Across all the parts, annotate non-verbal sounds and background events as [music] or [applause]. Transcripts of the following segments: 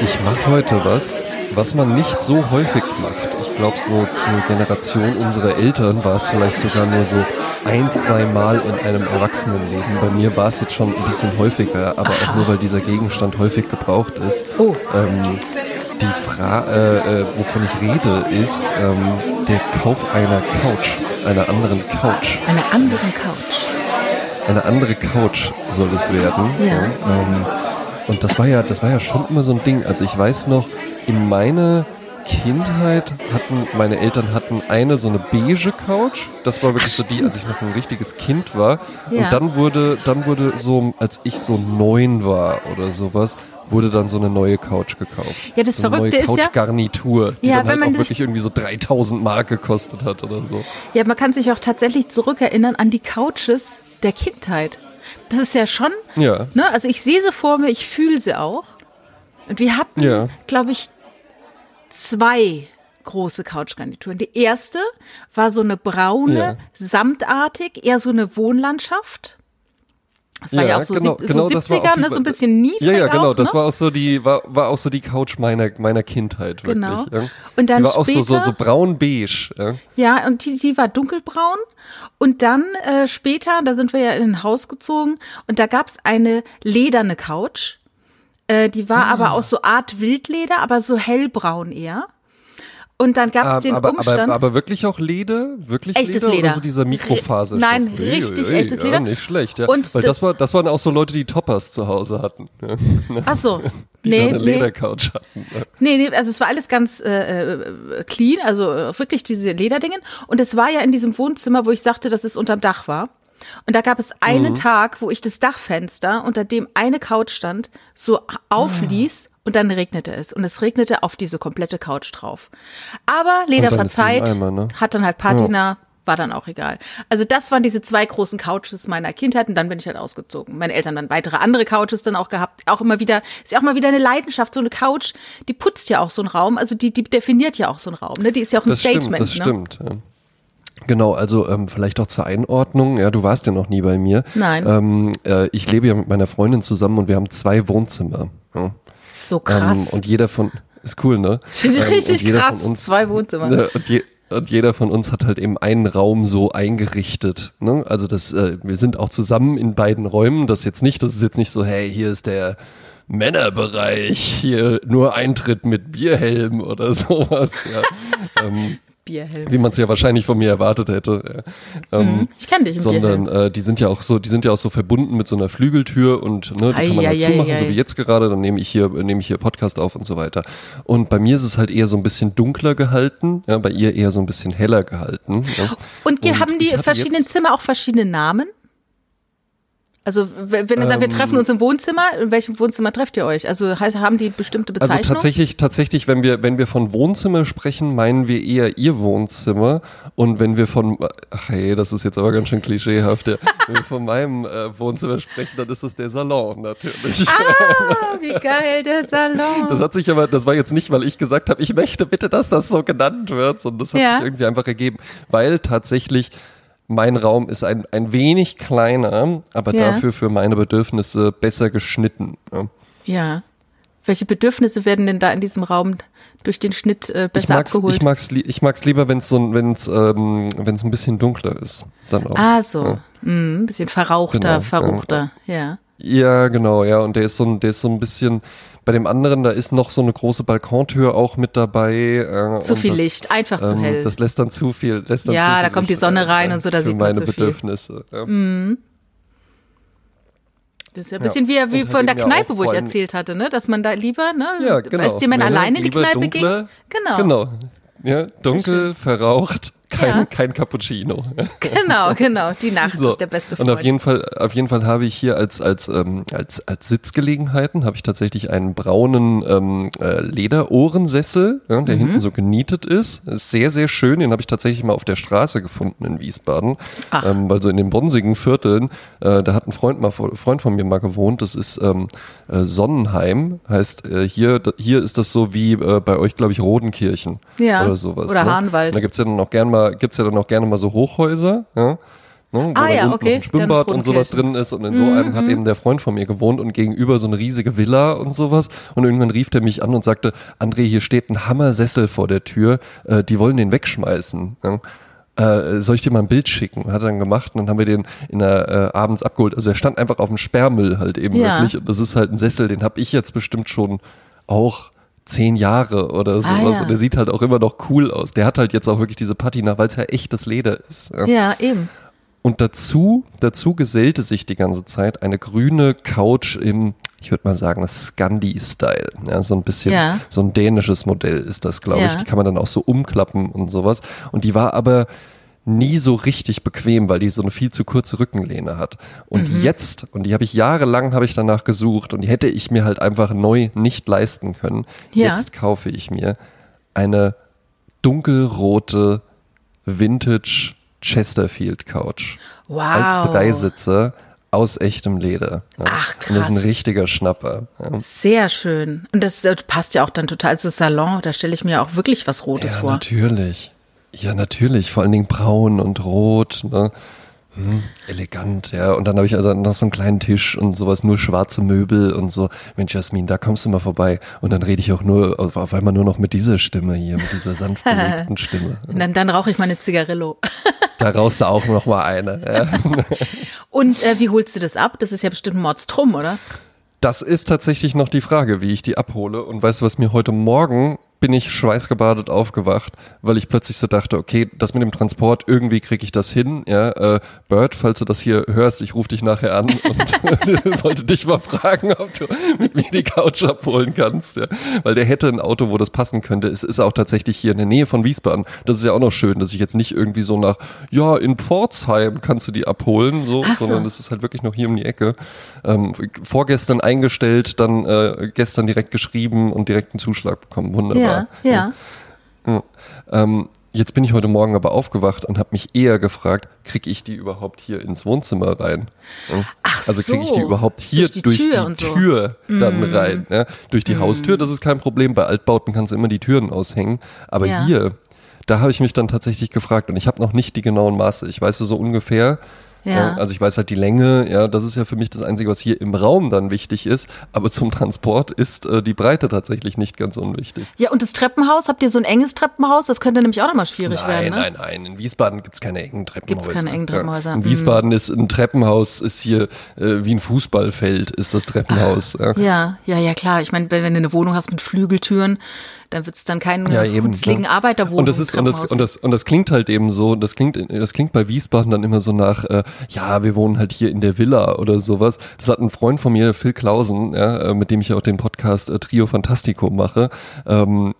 Ich mache heute was, was man nicht so häufig macht. Ich glaube, so zur Generation unserer Eltern war es vielleicht sogar nur so ein, zwei Mal in einem Erwachsenenleben. Bei mir war es jetzt schon ein bisschen häufiger, aber auch nur, weil dieser Gegenstand häufig gebraucht ist. Oh. Ähm, die Frage, äh, äh, wovon ich rede, ist ähm, der Kauf einer Couch, einer anderen Couch. Einer anderen Couch. Eine andere Couch soll es werden. Ja. ähm, und das war ja, das war ja schon immer so ein Ding. Also ich weiß noch, in meiner Kindheit hatten meine Eltern hatten eine so eine beige Couch. Das war wirklich Ach, so die, als ich noch ein richtiges Kind war. Ja. Und dann wurde, dann wurde so, als ich so neun war oder sowas, wurde dann so eine neue Couch gekauft. Ja, das so eine Verrückte neue ist ja- Couchgarnitur, die Ja, dann wenn halt man auch wirklich irgendwie so 3000 Mark gekostet hat oder so. Ja, man kann sich auch tatsächlich zurückerinnern an die Couches der Kindheit. Das ist ja schon, Ja. ne, also ich sehe sie vor mir, ich fühle sie auch. Und wir hatten, Ja. glaube ich, zwei große Couchgarnituren. Die erste war so eine braune, Ja. samtartig, eher so eine Wohnlandschaft. Das war ja, auch so, genau, sieb- genau, so das war 70er, auch die- ne, so ein bisschen niedrig Ja, ja, genau. auch, Das ne? war auch so die, war, war auch so die Couch meiner, meiner Kindheit, wirklich. Genau. Ja. Und dann die war auch so, so, später- so braun-beige. Ja. Ja, und die, die war dunkelbraun. Und dann äh, später, da sind wir ja in ein Haus gezogen und da gab's eine lederne Couch. Äh, die war aber Ah. auch so Art Wildleder, aber so hellbraun eher. Und dann gab's den aber, Umstand. aber, aber wirklich auch Leder? Wirklich Echtes Leder? Leder. Oder so dieser Mikrofaserstoff? Nein, richtig echtes ja, Leder. nicht schlecht, ja. Und Weil das, das- war, das waren auch so Leute, die Toppers zu Hause hatten. Ja. Ach so. [laughs] Die nee, eine nee, Ledercouch hatten. Ja. nee, nee, also es war alles ganz äh, äh, clean, also wirklich diese Lederdingen. Und es war ja in diesem Wohnzimmer, wo ich sagte, dass es unterm Dach war. Und da gab es einen Mhm. Tag, wo ich das Dachfenster, unter dem eine Couch stand, so aufließ und dann regnete es. Und es regnete auf diese komplette Couch drauf. Aber Leder verzeiht, Eimer, ne? hat dann halt Patina, war dann auch egal. Also das waren diese zwei großen Couches meiner Kindheit und dann bin ich halt ausgezogen. Meine Eltern dann weitere andere Couches dann auch gehabt. Auch immer wieder, ist ja auch mal wieder eine Leidenschaft. So eine Couch, die putzt ja auch so einen Raum, also die, die definiert ja auch so einen Raum. Ne? Die ist ja auch ein Das Statement. stimmt, das ne? stimmt. Ja. Genau, also ähm, vielleicht auch zur Einordnung. Ja, du warst ja noch nie bei mir. Nein. Ähm, äh, ich lebe ja mit meiner Freundin zusammen und wir haben zwei Wohnzimmer. Ja. So krass. Ähm, und jeder von ist cool, ne? Finde ich Ähm, richtig krass. Uns, Zwei Wohnzimmer. Ne, und, je, und jeder von uns hat halt eben einen Raum so eingerichtet. Ne? Also das, äh, wir sind auch zusammen in beiden Räumen. Das jetzt nicht, das ist jetzt nicht so, hey, hier ist der Männerbereich, hier nur Eintritt mit Bierhelm oder [laughs] sowas. Ja. ähm, Bierhelm. wie man es ja wahrscheinlich von mir erwartet hätte. Ja. Ähm, Ich kenne dich im sondern äh, die sind ja auch so, die sind ja auch so verbunden mit so einer Flügeltür und ne, die kann man halt Ei, ei, zumachen, ei, so ei. wie jetzt gerade, dann nehme ich hier, nehme ich hier Podcast auf und so weiter. Und bei mir ist es halt eher so ein bisschen dunkler gehalten, ja, bei ihr eher so ein bisschen heller gehalten. Ja. Und, und haben die verschiedenen Zimmer auch verschiedene Namen? Also wenn ihr sagt, wir Ähm. treffen uns im Wohnzimmer, in welchem Wohnzimmer trefft ihr euch? Also haben die bestimmte Also Bezeichnung? tatsächlich, tatsächlich, wenn wir, wenn wir von Wohnzimmer sprechen, meinen wir eher ihr Wohnzimmer. Und wenn wir von, ach hey, das ist jetzt aber ganz schön klischeehaft, ja. wenn wir von meinem äh, Wohnzimmer sprechen, dann ist es der Salon natürlich. ah, wie geil, der Salon. Das hat sich aber, das war jetzt nicht, weil ich gesagt habe, ich möchte bitte, dass das so genannt wird, sondern das hat Ja. sich irgendwie einfach ergeben, weil tatsächlich mein Raum ist ein, ein wenig kleiner, aber Ja. dafür für meine Bedürfnisse besser geschnitten. Ja. ja. Welche Bedürfnisse werden denn da in diesem Raum durch den Schnitt äh, Ich besser mag's, abgeholt? ich mag's, li ich mag's lieber, wenn es so, ein- wenn's, ähm, wenn's ein bisschen dunkler ist. Dann auch. ah, so. Ja. Mm, ein bisschen verrauchter, Genau, verruchter, ja. Ja, genau, ja. Und der ist so der ist so ein bisschen, bei dem anderen, da ist noch so eine große Balkontür auch mit dabei. Äh, Zu viel das, Licht, einfach zu ähm, hell. Das lässt dann zu viel. Lässt dann Ja, zu viel da kommt die Licht, Sonne rein äh, und so, da sieht man meine zu viel. Bedürfnisse. Ja. Das ist ja ein Ja. bisschen wie, wie halt von der ja Kneipe, wo ich erzählt hatte, ne? dass man da lieber, ne? Ja, genau. als die Männer alleine in die Kneipe dunkler, gingen. Genau. Genau. Ja, dunkel, verraucht, kein, Ja. kein Cappuccino. [laughs] Genau, genau. Die Nacht So. ist der beste Und Freund. auf jeden Fall, auf jeden Fall habe ich hier als als ähm, als als Sitzgelegenheiten habe ich tatsächlich einen braunen ähm, äh, Lederohrensessel, ja, Mhm. der hinten so genietet ist. Ist sehr sehr schön. Den habe ich tatsächlich mal auf der Straße gefunden in Wiesbaden, Ach. ähm, weil so in den bonsigen Vierteln, äh, da hat ein Freund mal Freund von mir mal gewohnt. Das ist ähm, äh, Sonnenheim, heißt äh, hier hier ist das so wie äh, bei euch glaube ich Rodenkirchen Ja. oder sowas. Oder ne? Hahnwald. Da gibt's ja dann auch gern mal gibt's ja dann auch gerne mal so Hochhäuser. Ja? ne, wo Ah, dann ja, unten okay, ein Schwimmbad und sowas drin ist und in so einem hat eben der Freund von mir gewohnt und gegenüber so eine riesige Villa und sowas und irgendwann rief der mich an und sagte, André, hier steht ein Hammersessel vor der Tür, äh, die wollen den wegschmeißen. Ja. Äh, soll ich dir mal ein Bild schicken? Hat er dann gemacht und dann haben wir den in der äh, abends abgeholt. Also er stand einfach auf dem Sperrmüll halt eben Ja. wirklich und das ist halt ein Sessel, den habe ich jetzt bestimmt schon auch zehn Jahre oder sowas Ah, ja. und der sieht halt auch immer noch cool aus. Der hat halt jetzt auch wirklich diese Patina, weil es ja echtes Leder ist. Ja. Ja, eben. Und dazu, dazu gesellte sich die ganze Zeit eine grüne Couch im, ich würde mal sagen, Scandi-Style. Ja, so ein bisschen, Ja. so ein dänisches Modell ist das, glaube ich. Die kann man dann auch so umklappen und sowas. Und die war aber nie so richtig bequem, weil die so eine viel zu kurze Rückenlehne hat. Und Mhm. jetzt, und die habe ich jahrelang habe ich danach gesucht und die hätte ich mir halt einfach neu nicht leisten können. Ja. Jetzt kaufe ich mir eine dunkelrote Vintage Chesterfield Couch. Wow. Als Dreisitzer aus echtem Leder. Ja. Ach, Und das ist ein krass. richtiger Schnapper. Ja. Sehr schön. Und das äh, passt ja auch dann total zu Salon. Da stelle ich mir auch wirklich was Rotes Ja, vor. natürlich. Ja, natürlich. Vor allen Dingen braun und rot. Ne? Hm, elegant, ja. Und dann habe ich also noch so einen kleinen Tisch und sowas, nur schwarze Möbel und so. Mensch, Jasmin, da kommst du mal vorbei. Und dann rede ich auch nur, auf, auf einmal nur noch mit dieser Stimme hier, mit dieser sanft belegten [laughs] Stimme. Und dann, dann rauche ich meine Zigarillo. [laughs] Da rauchst du auch noch mal eine. Ja. [laughs] Und äh, wie holst du das ab? Das ist ja bestimmt ein Mordstrom, oder? Das ist tatsächlich noch die Frage, wie ich die abhole. Und weißt du, was mir heute Morgen bin ich schweißgebadet aufgewacht, weil ich plötzlich so dachte, okay, das mit dem Transport, irgendwie kriege ich das hin. Ja, äh, Bird, falls du das hier hörst, ich rufe dich nachher an und [laughs] wollte dich mal fragen, ob du mit mir die Couch abholen kannst. Ja, weil der hätte ein Auto, wo das passen könnte. Es ist auch tatsächlich hier in der Nähe von Wiesbaden. Das ist ja auch noch schön, dass ich jetzt nicht irgendwie so nach, ja, in Pforzheim kannst du die abholen, so, so. sondern es ist halt wirklich noch hier um die Ecke. Ähm, vorgestern eingestellt, dann äh, gestern direkt geschrieben und direkt einen Zuschlag bekommen. Wunderbar. Ja, ja. Ähm, jetzt bin ich heute Morgen aber aufgewacht und habe mich eher gefragt, kriege ich die überhaupt hier ins Wohnzimmer rein? Ja? Ach also kriege ich die überhaupt hier Durch die durch die Tür Tür, und so. dann rein? Ja? Durch die Haustür, das ist kein Problem. Bei Altbauten kannst du immer die Türen aushängen. Aber Ja. hier, da habe ich mich dann tatsächlich gefragt und ich habe noch nicht die genauen Maße. Ich weiß so ungefähr. Ja. also ich weiß halt die Länge, ja, das ist ja für mich das Einzige, was hier im Raum dann wichtig ist, aber zum Transport ist äh, die Breite tatsächlich nicht ganz unwichtig. Ja, und das Treppenhaus, habt ihr so ein enges Treppenhaus? Das könnte nämlich auch nochmal schwierig Nein, werden, ne? nein, nein. In Wiesbaden gibt's keine engen Treppenhäuser. keine engen Treppenhäuser. Ja. In Mhm. Wiesbaden ist ein Treppenhaus, ist hier äh, wie ein Fußballfeld, ist das Treppenhaus. ja. Ja, ja, ja, klar. Ich meine, wenn, wenn du eine Wohnung hast mit Flügeltüren, dann wird es dann kein Ja, eben. ne? Arbeiterwohnung. Und das ist und das, und das und das klingt halt eben so, das klingt das klingt bei Wiesbaden dann immer so nach äh, ja, wir wohnen halt hier in der Villa oder sowas. Das hat ein Freund von mir, Phil Klausen, ja, äh, mit dem ich auch den Podcast äh, Trio Fantastico mache. Ähm,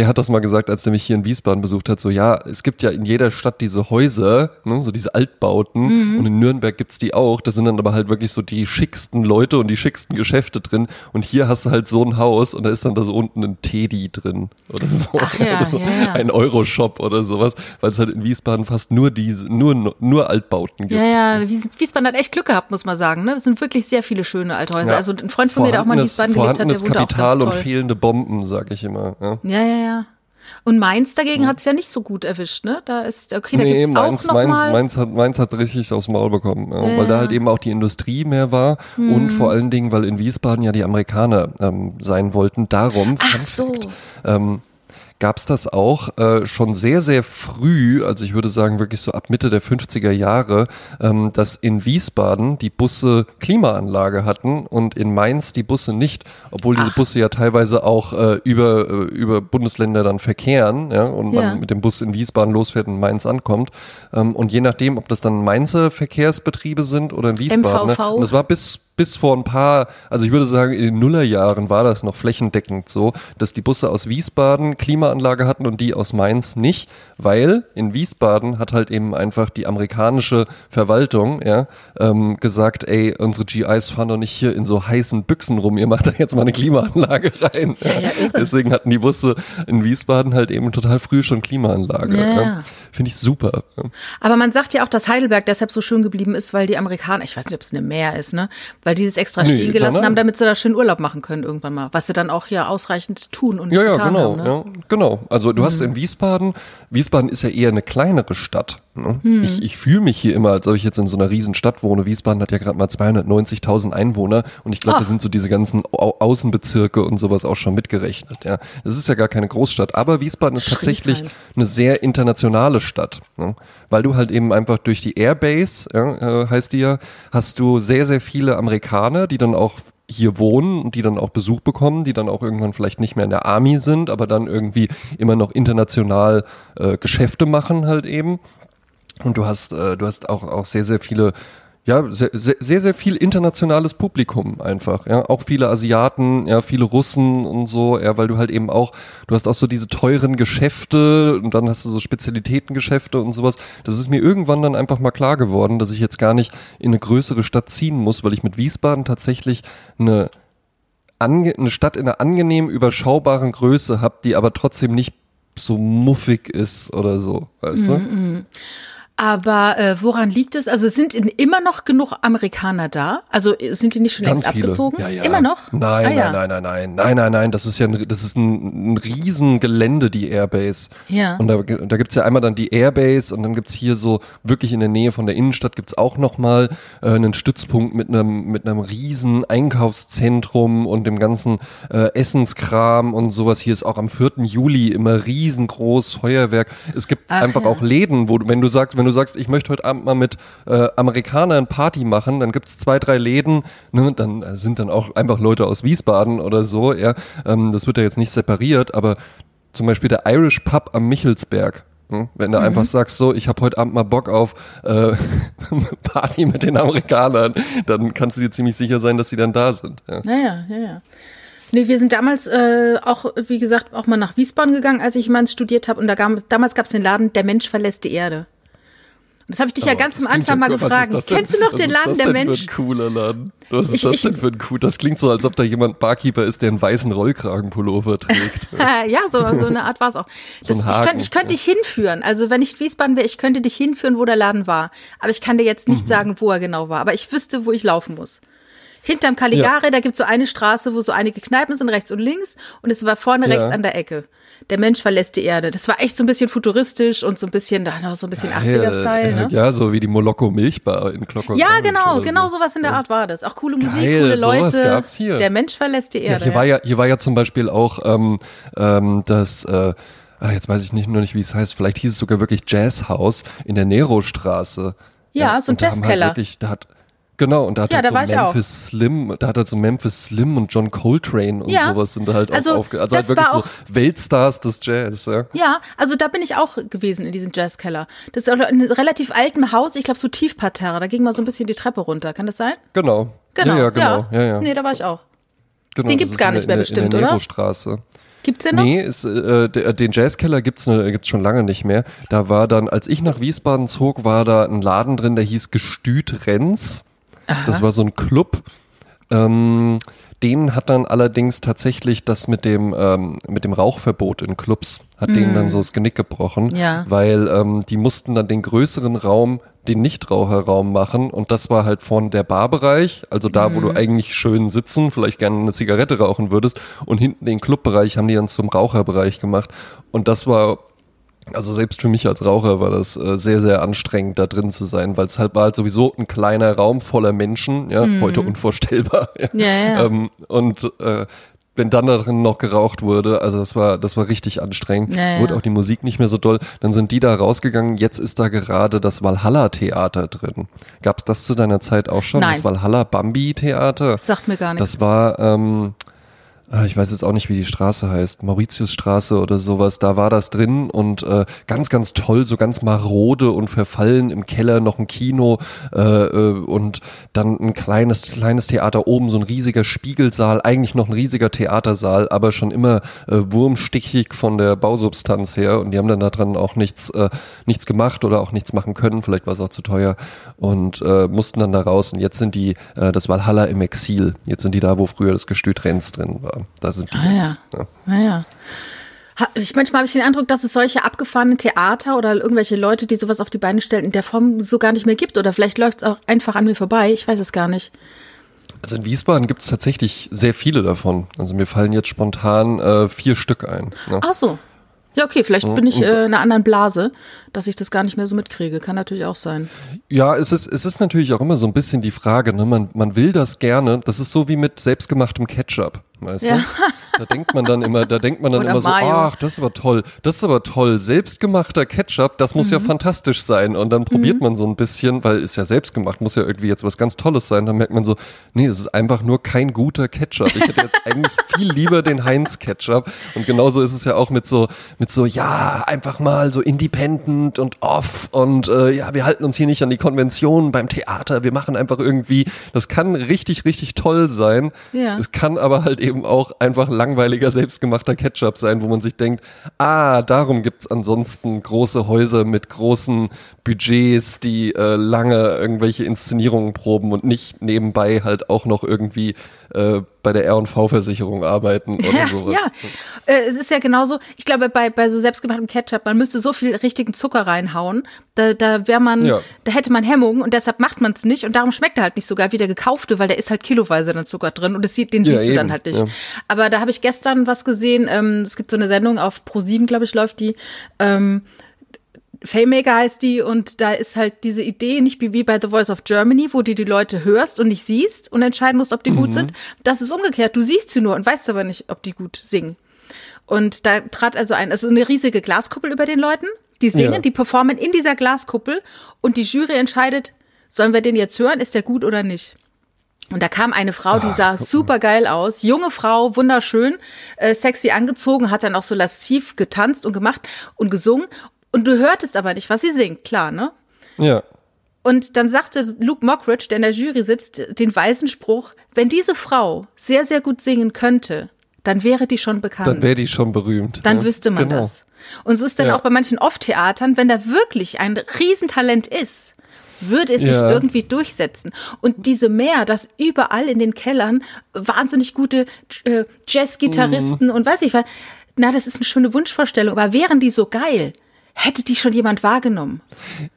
der hat das mal gesagt, als er mich hier in Wiesbaden besucht hat, so ja, es gibt ja in jeder Stadt diese Häuser, ne, so diese Altbauten und in Nürnberg gibt's die auch, da sind dann aber halt wirklich so die schicksten Leute und die schicksten Geschäfte drin und hier hast du halt so ein Haus und da ist dann da so unten ein Teddy drin oder so, Ach ja, oder [laughs] so ja, ja. ein Euroshop oder sowas, weil es halt in Wiesbaden fast nur diese, nur, nur Altbauten gibt. Ja, ja, Wies- Wiesbaden hat echt Glück gehabt, muss man sagen. Ne? Das sind wirklich sehr viele schöne Althäuser. Also ein Freund von mir, der auch mal in Wiesbaden gelebt hat, der vorhandenes wohnt auch Kapital ganz und toll. fehlende Bomben, sag ich immer. Ja. Ja, ja, ja. Und Mainz dagegen hat's ja nicht so gut erwischt, ne? Da ist, okay, da Nee, gibt's auch Mainz, noch Mainz, mal. Mainz, hat, Mainz hat richtig aufs Maul bekommen, ja, Ja, weil da halt eben auch die Industrie mehr war und vor allen Dingen, weil in Wiesbaden ja die Amerikaner ähm, sein wollten. Darum Ach so. Ähm, gab es das auch äh, schon sehr, sehr früh, also ich würde sagen wirklich so ab Mitte der 50er Jahre, ähm, dass in Wiesbaden die Busse Klimaanlage hatten und in Mainz die Busse nicht, obwohl diese Busse ja teilweise auch äh, über, äh, über Bundesländer dann verkehren ja, und man Ja. mit dem Bus in Wiesbaden losfährt und in Mainz ankommt. Ähm, und je nachdem, ob das dann Mainzer Verkehrsbetriebe sind oder in Wiesbaden. MVV. Ne? Und das war bis bis vor ein paar, also ich würde sagen, in den Nullerjahren war das noch flächendeckend so, dass die Busse aus Wiesbaden Klimaanlage hatten und die aus Mainz nicht, weil in Wiesbaden hat halt eben einfach die amerikanische Verwaltung ja, ähm, gesagt, ey, unsere GIs fahren doch nicht hier in so heißen Büchsen rum, ihr macht da jetzt mal eine Klimaanlage rein. Ja, ja. Deswegen hatten die Busse in Wiesbaden halt eben total früh schon Klimaanlage. Ja, ja. Finde ich super. Aber man sagt ja auch, dass Heidelberg deshalb so schön geblieben ist, weil die Amerikaner, ich weiß nicht, ob es eine Meer ist, ne? Weil die es extra Nee, stehen gelassen nein, nein. haben, damit sie da schön Urlaub machen können irgendwann mal. Was sie dann auch ja ausreichend tun und Ja, ja, getan genau, haben. Ne? Mhm. ja, genau. Also du hast in Wiesbaden, Wiesbaden ist ja eher eine kleinere Stadt. Ne? Hm. Ich, ich fühle mich hier immer, als ob ich jetzt in so einer riesen Stadt wohne. Wiesbaden hat ja gerade mal 290.000 Einwohner und ich glaube, da sind so diese ganzen Au Außenbezirke und sowas auch schon mitgerechnet. Ja, das ist ja gar keine Großstadt, aber Wiesbaden ist tatsächlich eine sehr internationale Stadt, ne? weil du halt eben einfach durch die Airbase, ja, äh, heißt die ja, hast du sehr sehr viele Amerikaner, die dann auch hier wohnen und die dann auch Besuch bekommen, die dann auch irgendwann vielleicht nicht mehr in der Army sind, aber dann irgendwie immer noch international äh, Geschäfte machen halt eben. Und du hast, äh, du hast auch, auch sehr, sehr viele ja, sehr, sehr, sehr viel internationales Publikum einfach, ja, auch viele Asiaten, ja, viele Russen und so, ja, weil du halt eben auch, du hast auch so diese teuren Geschäfte und dann hast du so Spezialitätengeschäfte und sowas. Das ist mir irgendwann dann einfach mal klar geworden, dass ich jetzt gar nicht in eine größere Stadt ziehen muss, weil ich mit Wiesbaden tatsächlich eine, eine Stadt in einer angenehm überschaubaren Größe habe, die aber trotzdem nicht so muffig ist oder so, weißt mm -mm. du? Aber äh, woran liegt es? Also sind immer noch genug Amerikaner da? Also sind die nicht schon Ganz längst viele. abgezogen? Ja, ja. Immer noch? Nein, ah, ja. nein, nein, nein, nein, nein, nein, nein. Das ist ja ein, das ist ein, ein Riesengelände, die Airbase. Ja. Und da, da gibt's ja einmal dann die Airbase und dann gibt's hier so wirklich in der Nähe von der Innenstadt gibt's auch nochmal äh, einen Stützpunkt mit einem mit einem riesen Einkaufszentrum und dem ganzen äh, Essenskram und sowas. Hier ist auch am 4. Juli immer riesengroß Feuerwerk. Es gibt Ach, einfach ja. auch Läden, wo du, wenn du sagst, wenn du du sagst, ich möchte heute Abend mal mit äh, Amerikanern Party machen, dann gibt's zwei, drei Läden, ne, dann äh, sind dann auch einfach Leute aus Wiesbaden oder so, ja. Ähm, das wird ja jetzt nicht separiert, aber zum Beispiel der Irish Pub am Michelsberg. Hm? Wenn du mhm. einfach sagst, so, ich habe heute Abend mal Bock auf äh, [laughs] Party mit den Amerikanern, dann kannst du dir ziemlich sicher sein, dass sie dann da sind. Ja, ja, ja. ja. Nee, wir sind damals äh, auch, wie gesagt, auch mal nach Wiesbaden gegangen, als ich mal studiert habe. Und da gab, damals gab es den Laden Der Mensch verlässt die Erde. Das habe ich dich oh, ja ganz am Anfang mal gefragt. Kennst du noch den Laden der Mensch? Was ist das denn für ein cooler Laden? Was ist das denn für ein cool? Das klingt so, als ob da jemand Barkeeper ist, der einen weißen Rollkragenpullover trägt. [laughs] ja, so, so eine Art war es auch. [laughs] Das, so ich, könnte, ich könnte dich hinführen. Also wenn ich Wiesbaden wäre, ich könnte dich hinführen, wo der Laden war. Aber ich kann dir jetzt nicht mhm. sagen, wo er genau war. Aber ich wüsste, wo ich laufen muss. Hinterm Caligari, ja. da gibt es so eine Straße, wo so einige Kneipen sind, rechts und links. Und es war vorne ja. rechts an der Ecke der Mensch verlässt die Erde. Das war echt so ein bisschen futuristisch und so ein bisschen, da noch so ein bisschen 80er-Style. Ne? Ja, so wie die Moloko Milchbar in Glockner. Ja, genau, genau so. sowas in der Art war das. Auch coole Musik, Geil, coole Leute. Gab's hier. Der Mensch verlässt die Erde. Ja, hier, War ja, hier war ja zum Beispiel auch ähm, ähm, das äh, ah, jetzt weiß ich nicht nur nicht, wie es heißt, vielleicht hieß es sogar wirklich Jazzhaus in der Nerostraße. Ja, ja so ein halt Jazzkeller. Halt wirklich, da hat Genau, und da hat ja, halt so Memphis Slim, da hat halt so Memphis Slim und John Coltrane und ja. sowas sind da halt also, auch aufge... Also halt wirklich so Weltstars des Jazz, ja. Ja, also da bin ich auch gewesen in diesem Jazzkeller. Das ist auch in einem relativ altem Haus, ich glaube so Tiefparterre, da ging mal so ein bisschen die Treppe runter, kann das sein? Genau. Genau, ja, ja genau. Ja. Ja, Nee, da war ich auch. Genau, den gibt's gar nicht mehr in, bestimmt, in der oder? Nerostraße. Gibt's den noch? Nee, ist, äh, den Jazzkeller gibt's, ne, gibt's schon lange nicht mehr. Da war dann, als ich nach Wiesbaden zog, war da ein Laden drin, der hieß Gestüt Renz. Aha. Das war so ein Club. Ähm, denen hat dann allerdings tatsächlich das mit dem ähm, mit dem Rauchverbot in Clubs hat mm. denen dann so das Genick gebrochen, ja. weil ähm, die mussten dann den größeren Raum den Nichtraucherraum machen und das war halt vorne der Barbereich, also da, mm. wo du mhm. eigentlich schön sitzen, vielleicht gerne eine Zigarette rauchen würdest und hinten den Clubbereich haben die dann zum Raucherbereich gemacht und das war also selbst für mich als Raucher war das äh, sehr, sehr anstrengend, da drin zu sein, weil es halt war halt sowieso ein kleiner Raum voller Menschen, ja, mhm. heute unvorstellbar. [laughs] Ja. ja, ja. Ähm, und äh, wenn dann da drin noch geraucht wurde, also das war, das war richtig anstrengend. Ja, ja. Wurde auch die Musik nicht mehr so doll. Dann sind die da rausgegangen. Jetzt ist da gerade das Valhalla-Theater drin. Gab es das zu deiner Zeit auch schon? Nein. Das Valhalla-Bambi-Theater? Sagt mir gar nichts. Das war, ähm, ich weiß jetzt auch nicht, wie die Straße heißt, Mauritiusstraße oder sowas, da war das drin und äh, ganz, ganz toll, so ganz marode und verfallen im Keller noch ein Kino äh, äh, und dann ein kleines, kleines Theater oben, so ein riesiger Spiegelsaal, eigentlich noch ein riesiger Theatersaal, aber schon immer äh, wurmstichig von der Bausubstanz her und die haben dann daran auch nichts, äh, nichts gemacht oder auch nichts machen können, vielleicht war es auch zu teuer und äh, mussten dann da raus. Und jetzt sind die, äh, das Valhalla im Exil, jetzt sind die da, wo früher das Gestüt Renz drin war. Da sind die ah, jetzt. Ja. Ja. Ah, ja. Ich, manchmal habe ich den Eindruck, dass es solche abgefahrenen Theater oder irgendwelche Leute, die sowas auf die Beine stellen, in der Form so gar nicht mehr gibt. Oder vielleicht läuft es auch einfach an mir vorbei. Ich weiß es gar nicht. Also in Wiesbaden gibt es tatsächlich sehr viele davon. Also mir fallen jetzt spontan äh, vier Stück ein. Ne? Ach so. Ja, okay, vielleicht bin ich äh, in einer anderen Blase, dass ich das gar nicht mehr so mitkriege. Kann natürlich auch sein. Ja, es ist, es ist natürlich auch immer so ein bisschen die Frage, ne? man, man will das gerne. Das ist so wie mit selbstgemachtem Ketchup. Weißt Ja. du? Da denkt man dann immer, da denkt man dann Oder immer so, Mayo. ach, das ist aber toll, das ist aber toll. Selbstgemachter Ketchup, das muss Mhm. ja fantastisch sein. Und dann probiert man so ein bisschen, weil ist ja selbstgemacht, muss ja irgendwie jetzt was ganz Tolles sein. Dann merkt man so, nee, das ist einfach nur kein guter Ketchup. Ich hätte jetzt [laughs] eigentlich viel lieber den Heinz Ketchup. Und genauso ist es ja auch mit so, mit so, ja, einfach mal so independent und off und äh, ja, wir halten uns hier nicht an die Konventionen beim Theater. Wir machen einfach irgendwie, das kann richtig, richtig toll sein. Ja. Es kann aber halt eben auch einfach langweiliger, selbstgemachter Ketchup sein, wo man sich denkt, ah, darum gibt's ansonsten große Häuser mit großen Budgets, die äh, lange irgendwelche Inszenierungen proben und nicht nebenbei halt auch noch irgendwie äh, bei der R&V-Versicherung arbeiten oder Ja, sowas. ja. Äh, es ist ja genauso, ich glaube, bei, bei so selbstgemachtem Ketchup, man müsste so viel richtigen Zucker reinhauen, da, da wäre man, Ja. da hätte man Hemmungen und deshalb macht man es nicht und darum schmeckt er halt nicht so geil wie der gekaufte, weil der ist halt kiloweise dann Zucker drin und das sieht, den Ja, siehst du dann eben, halt nicht. Aber da habe ich gestern was gesehen, ähm, es gibt so eine Sendung auf Pro7, glaube ich, läuft die, ähm, Faymaker heißt die und da ist halt diese Idee, nicht wie bei The Voice of Germany, wo du die Leute hörst und nicht siehst und entscheiden musst, ob die Mhm. gut sind. Das ist umgekehrt. Du siehst sie nur und weißt aber nicht, ob die gut singen. Und da trat also ein, also eine riesige Glaskuppel über den Leuten. Die singen, Ja. die performen in dieser Glaskuppel und die Jury entscheidet, sollen wir den jetzt hören, ist der gut oder nicht? Und da kam eine Frau, die sah super geil aus, junge Frau, wunderschön, äh, sexy angezogen, hat dann auch so lasziv getanzt und gemacht und gesungen. Und du hörtest aber nicht, was sie singt, klar, ne? Ja. Und dann sagte Luke Mockridge, der in der Jury sitzt, den weisen Spruch, wenn diese Frau sehr, sehr gut singen könnte, dann wäre die schon bekannt. Dann wäre die schon berühmt. Dann ja. wüsste man genau. das. Und so ist dann Ja. auch bei manchen Off-Theatern, wenn da wirklich ein Riesentalent ist, würde es sich Ja. irgendwie durchsetzen. Und diese Mehr, dass überall in den Kellern wahnsinnig gute äh, Jazz-Gitarristen Mhm. und weiß ich was, na, das ist eine schöne Wunschvorstellung, aber wären die so geil, hätte die schon jemand wahrgenommen.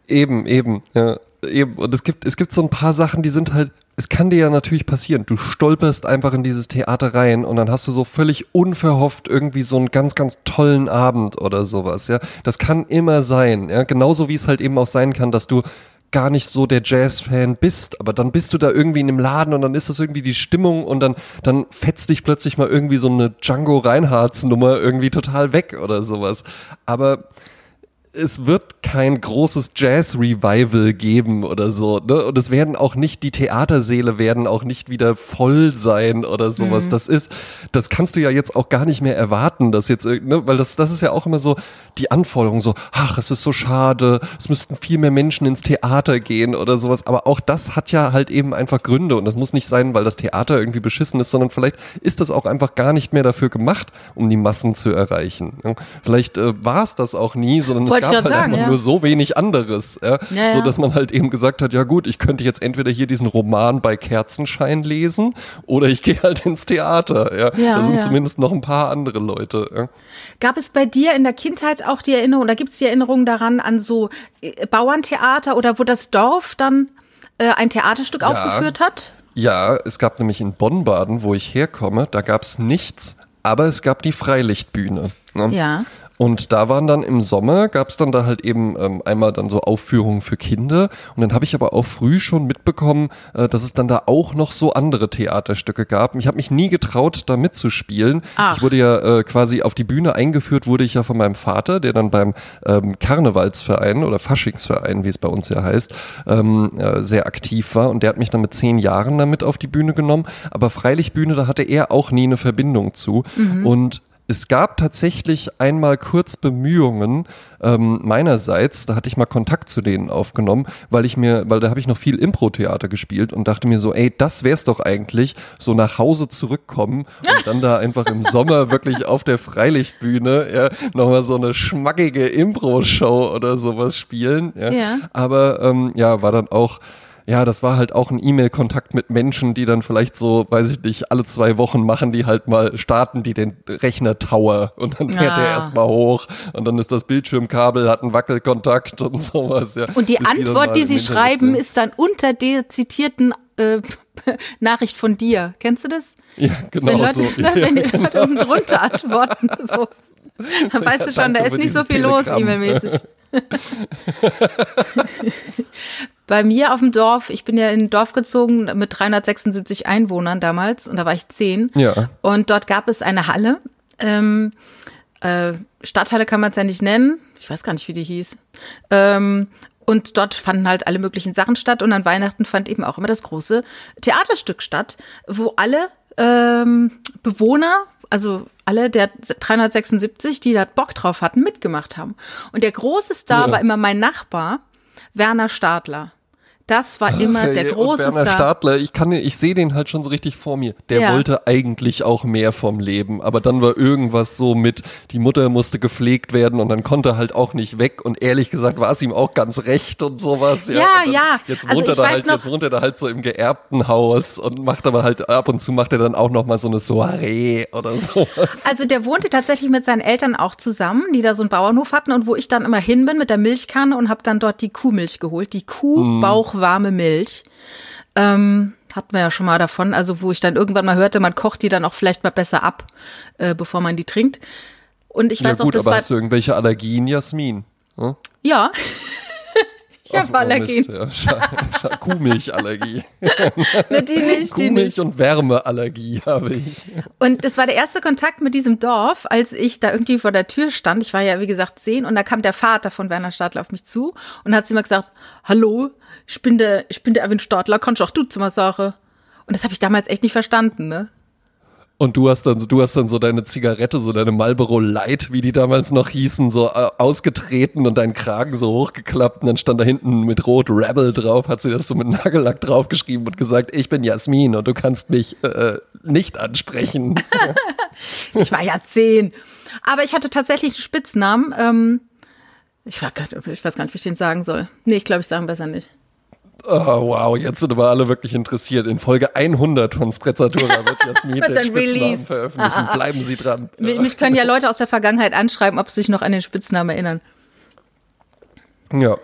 Eben, eben, ja. Eben. Und es gibt, es gibt so ein paar Sachen, die sind halt, es kann dir ja natürlich passieren. Du stolperst einfach in dieses Theater rein und dann hast du so völlig unverhofft irgendwie so einen ganz, ganz tollen Abend oder sowas, ja. Das kann immer sein, ja. Genauso wie es halt eben auch sein kann, dass du gar nicht so der Jazz-Fan bist, aber dann bist du da irgendwie in dem Laden und dann ist das irgendwie die Stimmung und dann, dann fetzt dich plötzlich mal irgendwie so eine Django Reinhardt-Nummer irgendwie total weg oder sowas. Aber es wird kein großes Jazz-Revival geben oder so, ne? Und es werden auch nicht, die Theatersäle werden auch nicht wieder voll sein oder sowas. Das ist, das kannst du ja jetzt auch gar nicht mehr erwarten, dass jetzt, ne? Weil das, das ist ja auch immer so die Anforderung, so, ach, es ist so schade, es müssten viel mehr Menschen ins Theater gehen oder sowas. Aber auch das hat ja halt eben einfach Gründe und das muss nicht sein, weil das Theater irgendwie beschissen ist, sondern vielleicht ist das auch einfach gar nicht mehr dafür gemacht, um die Massen zu erreichen. ne? Vielleicht äh, war es das auch nie, sondern Wollte gab halt sagen, einfach ja. nur so wenig anderes, ja? Ja, so dass man halt eben gesagt hat, ja gut, ich könnte jetzt entweder hier diesen Roman bei Kerzenschein lesen oder ich [laughs] gehe halt ins Theater. Ja, da sind zumindest noch ein paar andere Leute. Gab es bei dir in der Kindheit auch die Erinnerung, oder gibt es die Erinnerung daran an so äh, Bauerntheater oder wo das Dorf dann äh, ein Theaterstück aufgeführt hat? Ja, es gab nämlich in Bonn-Baden, wo ich herkomme, da gab es nichts, aber es gab die Freilichtbühne. Ne? Ja. Und da waren dann im Sommer, gab es dann da halt eben ähm, einmal dann so Aufführungen für Kinder. Und dann habe ich aber auch früh schon mitbekommen, äh, dass es dann da auch noch so andere Theaterstücke gab. Ich habe mich nie getraut, da mitzuspielen. Ach. Ich wurde ja äh, quasi auf die Bühne eingeführt, wurde ich ja von meinem Vater, der dann beim ähm, Karnevalsverein oder Faschingsverein, wie es bei uns ja heißt, ähm, äh, sehr aktiv war. Und der hat mich dann mit zehn Jahren damit auf die Bühne genommen. Aber Freilichtbühne, da hatte er auch nie eine Verbindung zu. Und es gab tatsächlich einmal kurz Bemühungen ähm, meinerseits, da hatte ich mal Kontakt zu denen aufgenommen, weil ich mir, weil da habe ich noch viel Impro-Theater gespielt und dachte mir so, ey, das wär's doch eigentlich, so nach Hause zurückkommen und dann da einfach im Sommer [laughs] wirklich auf der Freilichtbühne ja, nochmal so eine schmackige Impro-Show oder sowas spielen. Ja. Ja. Aber ähm, ja, war dann auch ja, das war halt auch ein E-Mail-Kontakt mit Menschen, die dann vielleicht so, weiß ich nicht, alle zwei Wochen machen die halt mal, starten die den Rechner Tower und dann fährt Ah. der erstmal hoch und dann ist das Bildschirmkabel, hat einen Wackelkontakt und sowas, ja. Und die Bis Antwort, die im sie schreiben, sind. ist dann unter der zitierten äh, [laughs] Nachricht von dir. Kennst du das? Ja, Wenn genau Leute, so. [laughs] Ja, wenn die Leute unten drunter antworten. So. Dann weißt Ja, du schon, da ist nicht so viel los Telegramm. E-Mail-mäßig. [laughs] Bei mir auf dem Dorf, ich bin ja in ein Dorf gezogen mit 376 Einwohnern damals und da war ich zehn. Ja. Und dort gab es eine Halle. Ähm, äh, Stadthalle kann man es ja nicht nennen. Ich weiß gar nicht, wie die hieß. Ähm, und dort fanden halt alle möglichen Sachen statt. Und an Weihnachten fand eben auch immer das große Theaterstück statt, wo alle ähm, Bewohner, also alle der 376, die da Bock drauf hatten, mitgemacht haben. Und der große Star Ja. war immer mein Nachbar, Werner Stadler. Das war immer Ach, der große und Werner Star. Stadler, ich kann, ich sehe den halt schon so richtig vor mir. Der Ja. wollte eigentlich auch mehr vom Leben, aber dann war irgendwas so mit, die Mutter musste gepflegt werden und dann konnte er halt auch nicht weg und ehrlich gesagt war es ihm auch ganz recht und sowas. Ja, dann, ja. Jetzt Also wohnt er ich da halt, noch- jetzt wohnt er da halt so im geerbten Haus und macht aber halt ab und zu macht er dann auch noch mal so eine Soiree oder [laughs] sowas. Also der wohnte tatsächlich mit seinen Eltern auch zusammen, die da so einen Bauernhof hatten und wo ich dann immer hin bin mit der Milchkanne und habe dann dort die Kuhmilch geholt, die Kuhbauchwarme Milch. Ähm, hatten wir ja schon mal davon, also wo ich dann irgendwann mal hörte, man kocht die dann auch vielleicht mal besser ab, äh, bevor man die trinkt. Und ich ja weiß auch, gut, das aber hast du irgendwelche Allergien, Jasmin? Hm? ja. [laughs] ich habe Ach, oh Allergien. Mist, ja. Kuhmilchallergie. [laughs] [laughs] Ne, die nicht, die nicht. Kuhmilch und Wärmeallergie habe ich. Und das war der erste Kontakt mit diesem Dorf, als ich da irgendwie vor der Tür stand. Ich war ja, wie gesagt, zehn und da kam der Vater von Werner Stadler auf mich zu und hat sie mir gesagt, hallo, ich bin der, ich bin der Erwin Stadler, kannst auch du zu mir sagen? Und das habe ich damals echt nicht verstanden, ne? Und du hast dann, du hast dann so deine Zigarette, so deine Marlboro Light, wie die damals noch hießen, so äh, ausgetreten und deinen Kragen so hochgeklappt und dann stand da hinten mit Rot Rebel drauf, hat sie das so mit Nagellack draufgeschrieben und gesagt, ich bin Jasmin und du kannst mich äh, nicht ansprechen. [laughs] Ich war ja zehn. Aber ich hatte tatsächlich einen Spitznamen. Ähm, ich, war, ich weiß gar nicht, wie ich den sagen soll. Nee, ich glaube, ich sage ihn besser nicht. Oh, wow, jetzt sind aber alle wirklich interessiert. In Folge 100 von Sprezzatura [laughs] wird Jasmin Wird den Spitznamen released. veröffentlichen. [laughs] Bleiben Sie dran. Mi- Mich können ja Leute aus der Vergangenheit anschreiben, ob sie sich noch an den Spitznamen erinnern. Ja.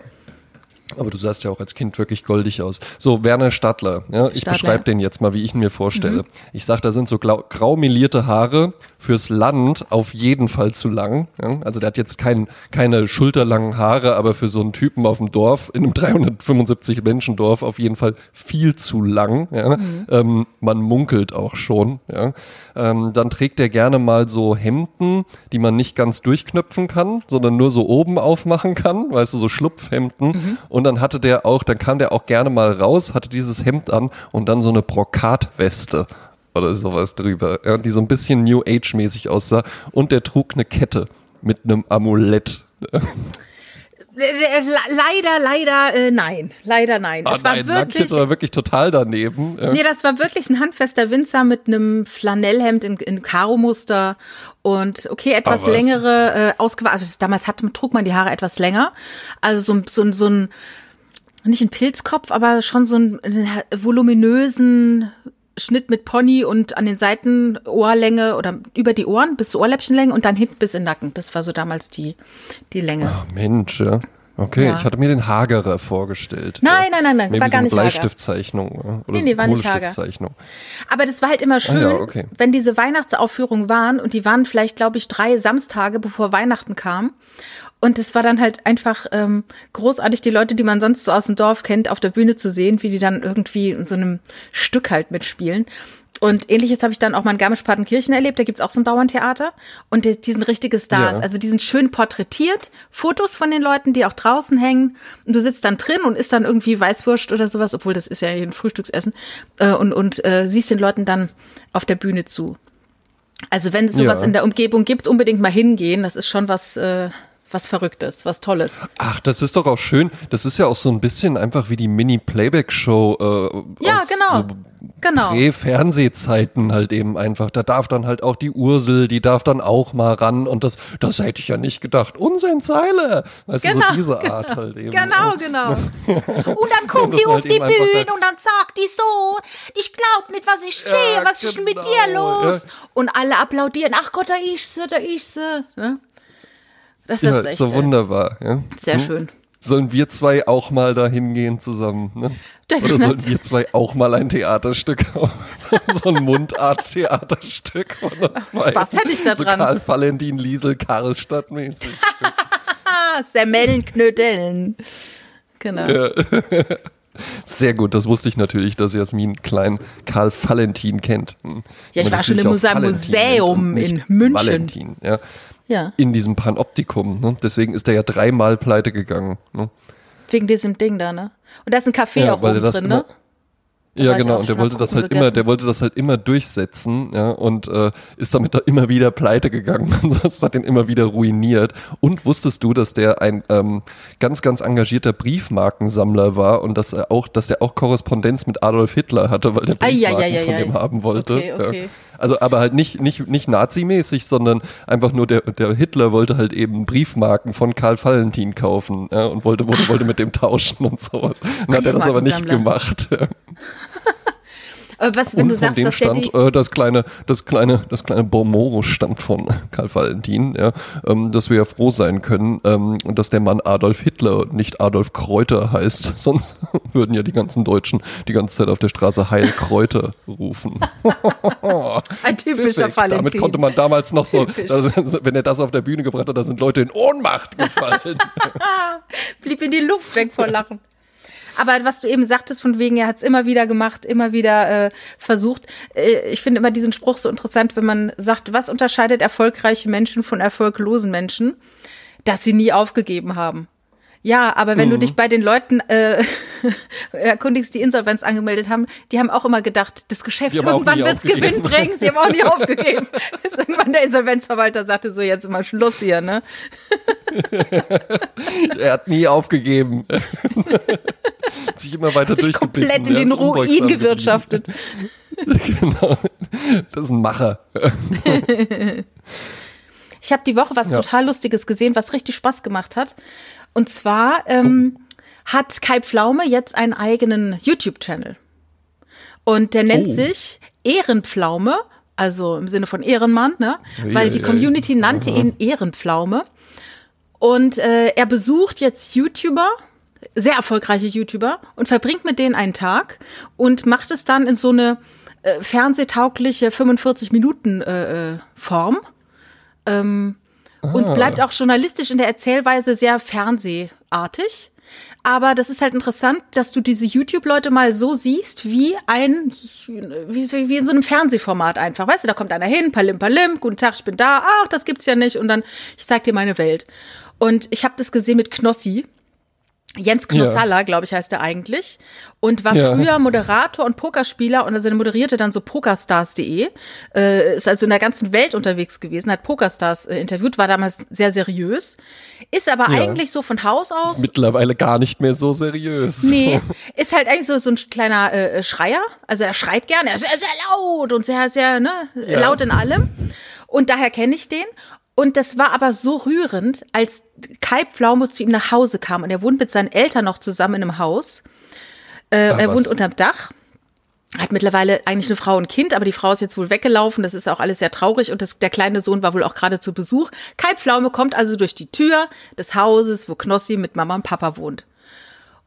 Aber du sahst ja auch als Kind wirklich goldig aus. So, Werner Stadler, ja, ich beschreibe den jetzt mal, wie ich ihn mir vorstelle. Ich sag, da sind so glau- grau melierte Haare, fürs Land auf jeden Fall zu lang. Ja? Also der hat jetzt kein, keine schulterlangen Haare, aber für so einen Typen auf dem Dorf, in einem 375 Menschen Dorf auf jeden Fall viel zu lang. Ja? Ähm, man munkelt auch schon. Ja? Ähm, dann trägt er gerne mal so Hemden, die man nicht ganz durchknöpfen kann, sondern nur so oben aufmachen kann, weißt du, so Schlupfhemden. Und dann hatte der auch, dann kam der auch gerne mal raus, hatte dieses Hemd an und dann so eine Brokatweste oder sowas drüber, ja, die so ein bisschen New Age mäßig aussah. Und der trug eine Kette mit einem Amulett. Äh, äh, le- Leider, leider, äh, nein. Leider nein. Ah, es war nein, wirklich. aber wirklich total daneben. Ja. Nee, das war wirklich ein handfester Winzer mit einem Flanellhemd in, in Karo-Muster und okay, etwas was? längere, äh, ausgewaschen. Also damals hat, trug man die Haare etwas länger. Also so, ein- so, ein- so ein, nicht ein Pilzkopf, aber schon so einen voluminösen Schnitt mit Pony und an den Seiten Ohrlänge oder über die Ohren bis zur Ohrläppchenlänge und dann hinten bis in den Nacken. Das war so damals die, die Länge. Ah, Mensch, ja. Okay, Ja. ich hatte mir den hagerer vorgestellt. Nein, nein, nein, nein, Maybe war so gar nicht. Bleistiftzeichnung. Oder Nee, nee, war nicht hager. Aber das war halt immer schön, Ah ja, okay. wenn diese Weihnachtsaufführungen waren und die waren vielleicht, glaube ich, drei Samstage, bevor Weihnachten kam. Und es war dann halt einfach ähm, großartig, die Leute, die man sonst so aus dem Dorf kennt, auf der Bühne zu sehen, wie die dann irgendwie in so einem Stück halt mitspielen. Und ähnliches habe ich dann auch mal in Garmisch-Partenkirchen erlebt. Da gibt's auch so ein Bauerntheater. Und die, die sind richtige Stars. Ja. Also die sind schön porträtiert. Fotos von den Leuten, die auch draußen hängen. Und du sitzt dann drin und isst dann irgendwie Weißwurst oder sowas, obwohl das ist ja ein Frühstücksessen. Äh, und und äh, siehst den Leuten dann auf der Bühne zu. Also wenn es sowas Ja. in der Umgebung gibt, unbedingt mal hingehen. Das ist schon was, äh, was Verrücktes, was Tolles. Ach, das ist doch auch schön. Das ist ja auch so ein bisschen einfach wie die Mini-Playback-Show äh, Ja, aus genau. so Genau. Prä-Fernsehzeiten halt eben einfach. Da darf dann halt auch die Ursel, die darf dann auch mal ran und das, das hätte ich ja nicht gedacht. Unsinn Zeile. Weißt du, so diese Art halt eben. Genau, genau. [laughs] Und dann kommt die halt auf die eben einfach Bühne und dann sagt die so, ich glaub nicht, was ich sehe, was ist denn mit dir genau, los? ja. Und alle applaudieren, ach Gott, da ist sie, da ist sie. Ne? Das Ja, ist echt so äh, wunderbar. Ja. sehr schön. sollen wir zwei auch mal da hingehen zusammen? Ne? Oder sollten wir zwei auch mal ein Theaterstück, [laughs] so, so ein Mundart-Theaterstück von uns beiden? Spaß hätte ich da so dran. Karl Valentin, Liesel, Karlstadt mäßig. Ah, [laughs] Semmeln, Knödeln. Genau. [laughs] Sehr gut, das wusste ich natürlich, dass Jasmin klein Karl Valentin kennt. Hm. Ja, ich war schon im auch Museum- Valentin in München. Valentin, ja. Ja, In diesem Panoptikum. Ne? Deswegen ist er ja dreimal pleite gegangen. Ne? wegen diesem Ding da, ne? Und da ist ein Café Ja, auch weil oben drin, ne? Ja, genau. Und der wollte das halt immer, der wollte das halt immer durchsetzen, ja, und äh, ist damit da immer wieder pleite gegangen. Und [laughs] das hat ihn immer wieder ruiniert. Und wusstest du, dass der ein ähm, ganz, ganz engagierter Briefmarkensammler war und dass er auch, dass er auch Korrespondenz mit Adolf Hitler hatte, weil der Ei, ei, Briefmarken ei, ei, von dem haben wollte. Okay, okay. Also, aber halt nicht, nicht, nicht nazimäßig, sondern einfach nur der, der Hitler wollte halt eben Briefmarken von Karl Valentin kaufen, ja, und wollte, wollte, wollte mit dem tauschen und sowas. Und hat er das aber nicht gemacht. [laughs] Aber was, wenn Und du von sagst, dem stammt äh, das kleine, das kleine, das kleine Bonmoro stammt von [laughs] Karl Valentin, ja, ähm, dass wir ja froh sein können, ähm, und dass der Mann Adolf Hitler und nicht Adolf Kräuter heißt. [laughs] Sonst [laughs] würden ja die ganzen Deutschen die ganze Zeit auf der Straße Heil Kräuter rufen. ein typischer Pfiffig. Valentin. Damit konnte man damals noch so, Typisch. da, wenn er das auf der Bühne gebracht hat, da sind Leute in Ohnmacht gefallen. blieb in die Luft weg vor Lachen. Aber was du eben sagtest, von wegen, er hat es immer wieder gemacht, immer wieder äh, versucht. Äh, ich finde immer diesen Spruch so interessant, wenn man sagt, was unterscheidet erfolgreiche Menschen von erfolglosen Menschen? Dass sie nie aufgegeben haben. Ja, aber wenn du Mhm. dich bei den Leuten äh, [laughs] erkundigst, die Insolvenz angemeldet haben, die haben auch immer gedacht, das Geschäft irgendwann wird's Gewinn aufgegeben. bringen. Sie haben auch nie [laughs] aufgegeben. [laughs] Bis irgendwann der Insolvenzverwalter sagte, so jetzt mal Schluss hier, ne? er hat nie aufgegeben. Hat sich immer weiter Sich durchgebissen. komplett in den Ruin gewirtschaftet. [laughs] genau. Das ist ein Macher. [laughs] Ich habe die Woche was Ja. total Lustiges gesehen, was richtig Spaß gemacht hat. Und zwar ähm, hat Kai Pflaume jetzt einen eigenen YouTube-Channel. Und der nennt Oh. sich Ehrenpflaume, also im Sinne von Ehrenmann, ne? Weil die. Community nannte ihn Ehrenpflaume. Und äh, er besucht jetzt YouTuber, sehr erfolgreiche YouTuber, und verbringt mit denen einen Tag und macht es dann in so eine äh, fernsehtaugliche 45 Minuten äh, äh, Form ähm, und bleibt auch journalistisch in der Erzählweise sehr fernsehartig. Aber das ist halt interessant, dass du diese YouTube-Leute mal so siehst, wie ein, wie, wie in so einem Fernsehformat einfach. Weißt du, da kommt einer hin, palim, palim, guten Tag, ich bin da, ach, das gibt's ja nicht, und dann, ich zeig dir meine Welt. Und ich habe das gesehen mit Knossi. Jens Knossalla, glaube ich, heißt er eigentlich. Und war Ja. früher Moderator und Pokerspieler und also er moderierte dann so pokerstars.de. Äh, ist also in der ganzen Welt unterwegs gewesen, hat Pokerstars äh, interviewt, war damals sehr seriös. Ist aber Ja. eigentlich so von Haus aus. Mittlerweile gar nicht mehr so seriös. Nee, [laughs] ist halt eigentlich so, so ein kleiner äh, Schreier. Also er schreit gerne, er ist sehr, sehr laut und sehr, sehr ne, laut in allem. Und daher kenne ich den. Und das war aber so rührend, als Kai Pflaume zu ihm nach Hause kam und er wohnt mit seinen Eltern noch zusammen in einem Haus. Äh, Ach, er was. wohnt unterm Dach. Hat mittlerweile eigentlich eine Frau und Kind, aber die Frau ist jetzt wohl weggelaufen. Das ist auch alles sehr traurig und das, der kleine Sohn war wohl auch gerade zu Besuch. Kai Pflaume kommt also durch die Tür des Hauses, wo Knossi mit Mama und Papa wohnt.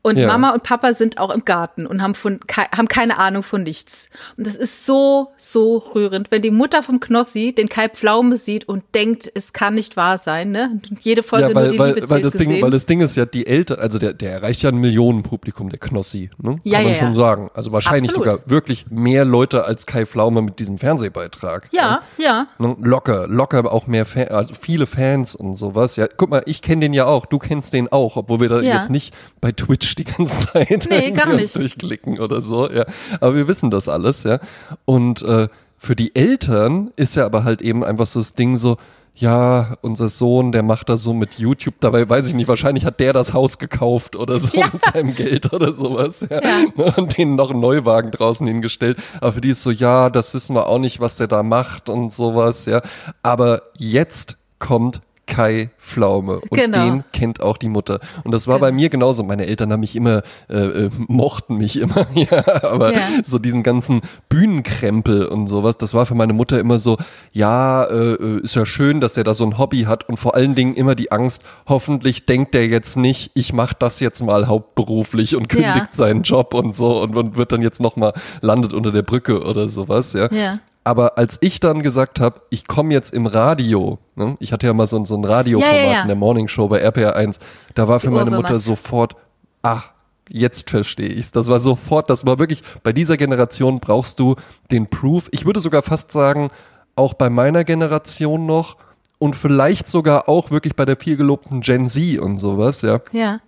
Und Ja. Mama und Papa sind auch im Garten und haben, von, kei- haben keine Ahnung von nichts. Und das ist so, so rührend, wenn die Mutter vom Knossi den Kai Pflaume sieht und denkt, es kann nicht wahr sein. Ne? Und Jede Folge Ja, nur weil, die weil, Liebe weil, das gesehen. Ding, weil das Ding ist ja, die Eltern, also der, der erreicht ja ein Millionenpublikum, der Knossi. Ne? Kann Ja, man ja, schon sagen. Also wahrscheinlich Absolut. sogar wirklich mehr Leute als Kai Pflaume mit diesem Fernsehbeitrag. ja, ja. Ne? Locker, locker auch mehr Fan, also viele Fans und sowas. Ja, guck mal, ich kenne den ja auch, du kennst den auch, obwohl wir da jetzt nicht bei Twitch die ganze [laughs] Zeit Nee, gar nicht. durchklicken oder so. Ja, aber wir wissen das alles, ja. Und äh, für die Eltern ist ja aber halt eben einfach so das Ding so. Ja, unser Sohn, der macht das so mit YouTube. Dabei weiß ich nicht, wahrscheinlich hat der das Haus gekauft oder so [laughs] Ja. mit seinem Geld oder sowas. Ja. Ja. [laughs] Ne, Und denen noch einen Neuwagen draußen hingestellt. Aber für die ist so, ja, das wissen wir auch nicht, was der da macht und sowas, ja. Aber jetzt kommt Kai Pflaume. Und Genau. den kennt auch die Mutter. Und das war Genau. bei mir genauso. Meine Eltern haben mich immer, äh, äh, mochten mich immer, [laughs] ja, aber Ja. so diesen ganzen Bühnenkrempel und sowas, das war für meine Mutter immer so, ja, äh, äh, ist ja schön, dass der da so ein Hobby hat und vor allen Dingen immer die Angst, hoffentlich denkt der jetzt nicht, ich mache das jetzt mal hauptberuflich und kündigt Ja. seinen Job und so und, und wird dann jetzt nochmal, landet unter der Brücke oder sowas, ja. Ja. Aber als ich dann gesagt habe, ich komme jetzt im Radio, ne? ich hatte ja mal so, ein- so ein Radioformat Ja, ja, ja. in der Morning Show bei RPR 1, da war für Die meine. Mutter sofort, ah, jetzt verstehe ich's. Das war sofort, das war wirklich, bei dieser Generation brauchst du den Proof. Ich würde sogar fast sagen, auch bei meiner Generation noch und vielleicht sogar auch wirklich bei der vielgelobten Gen Z und sowas, ja Ja.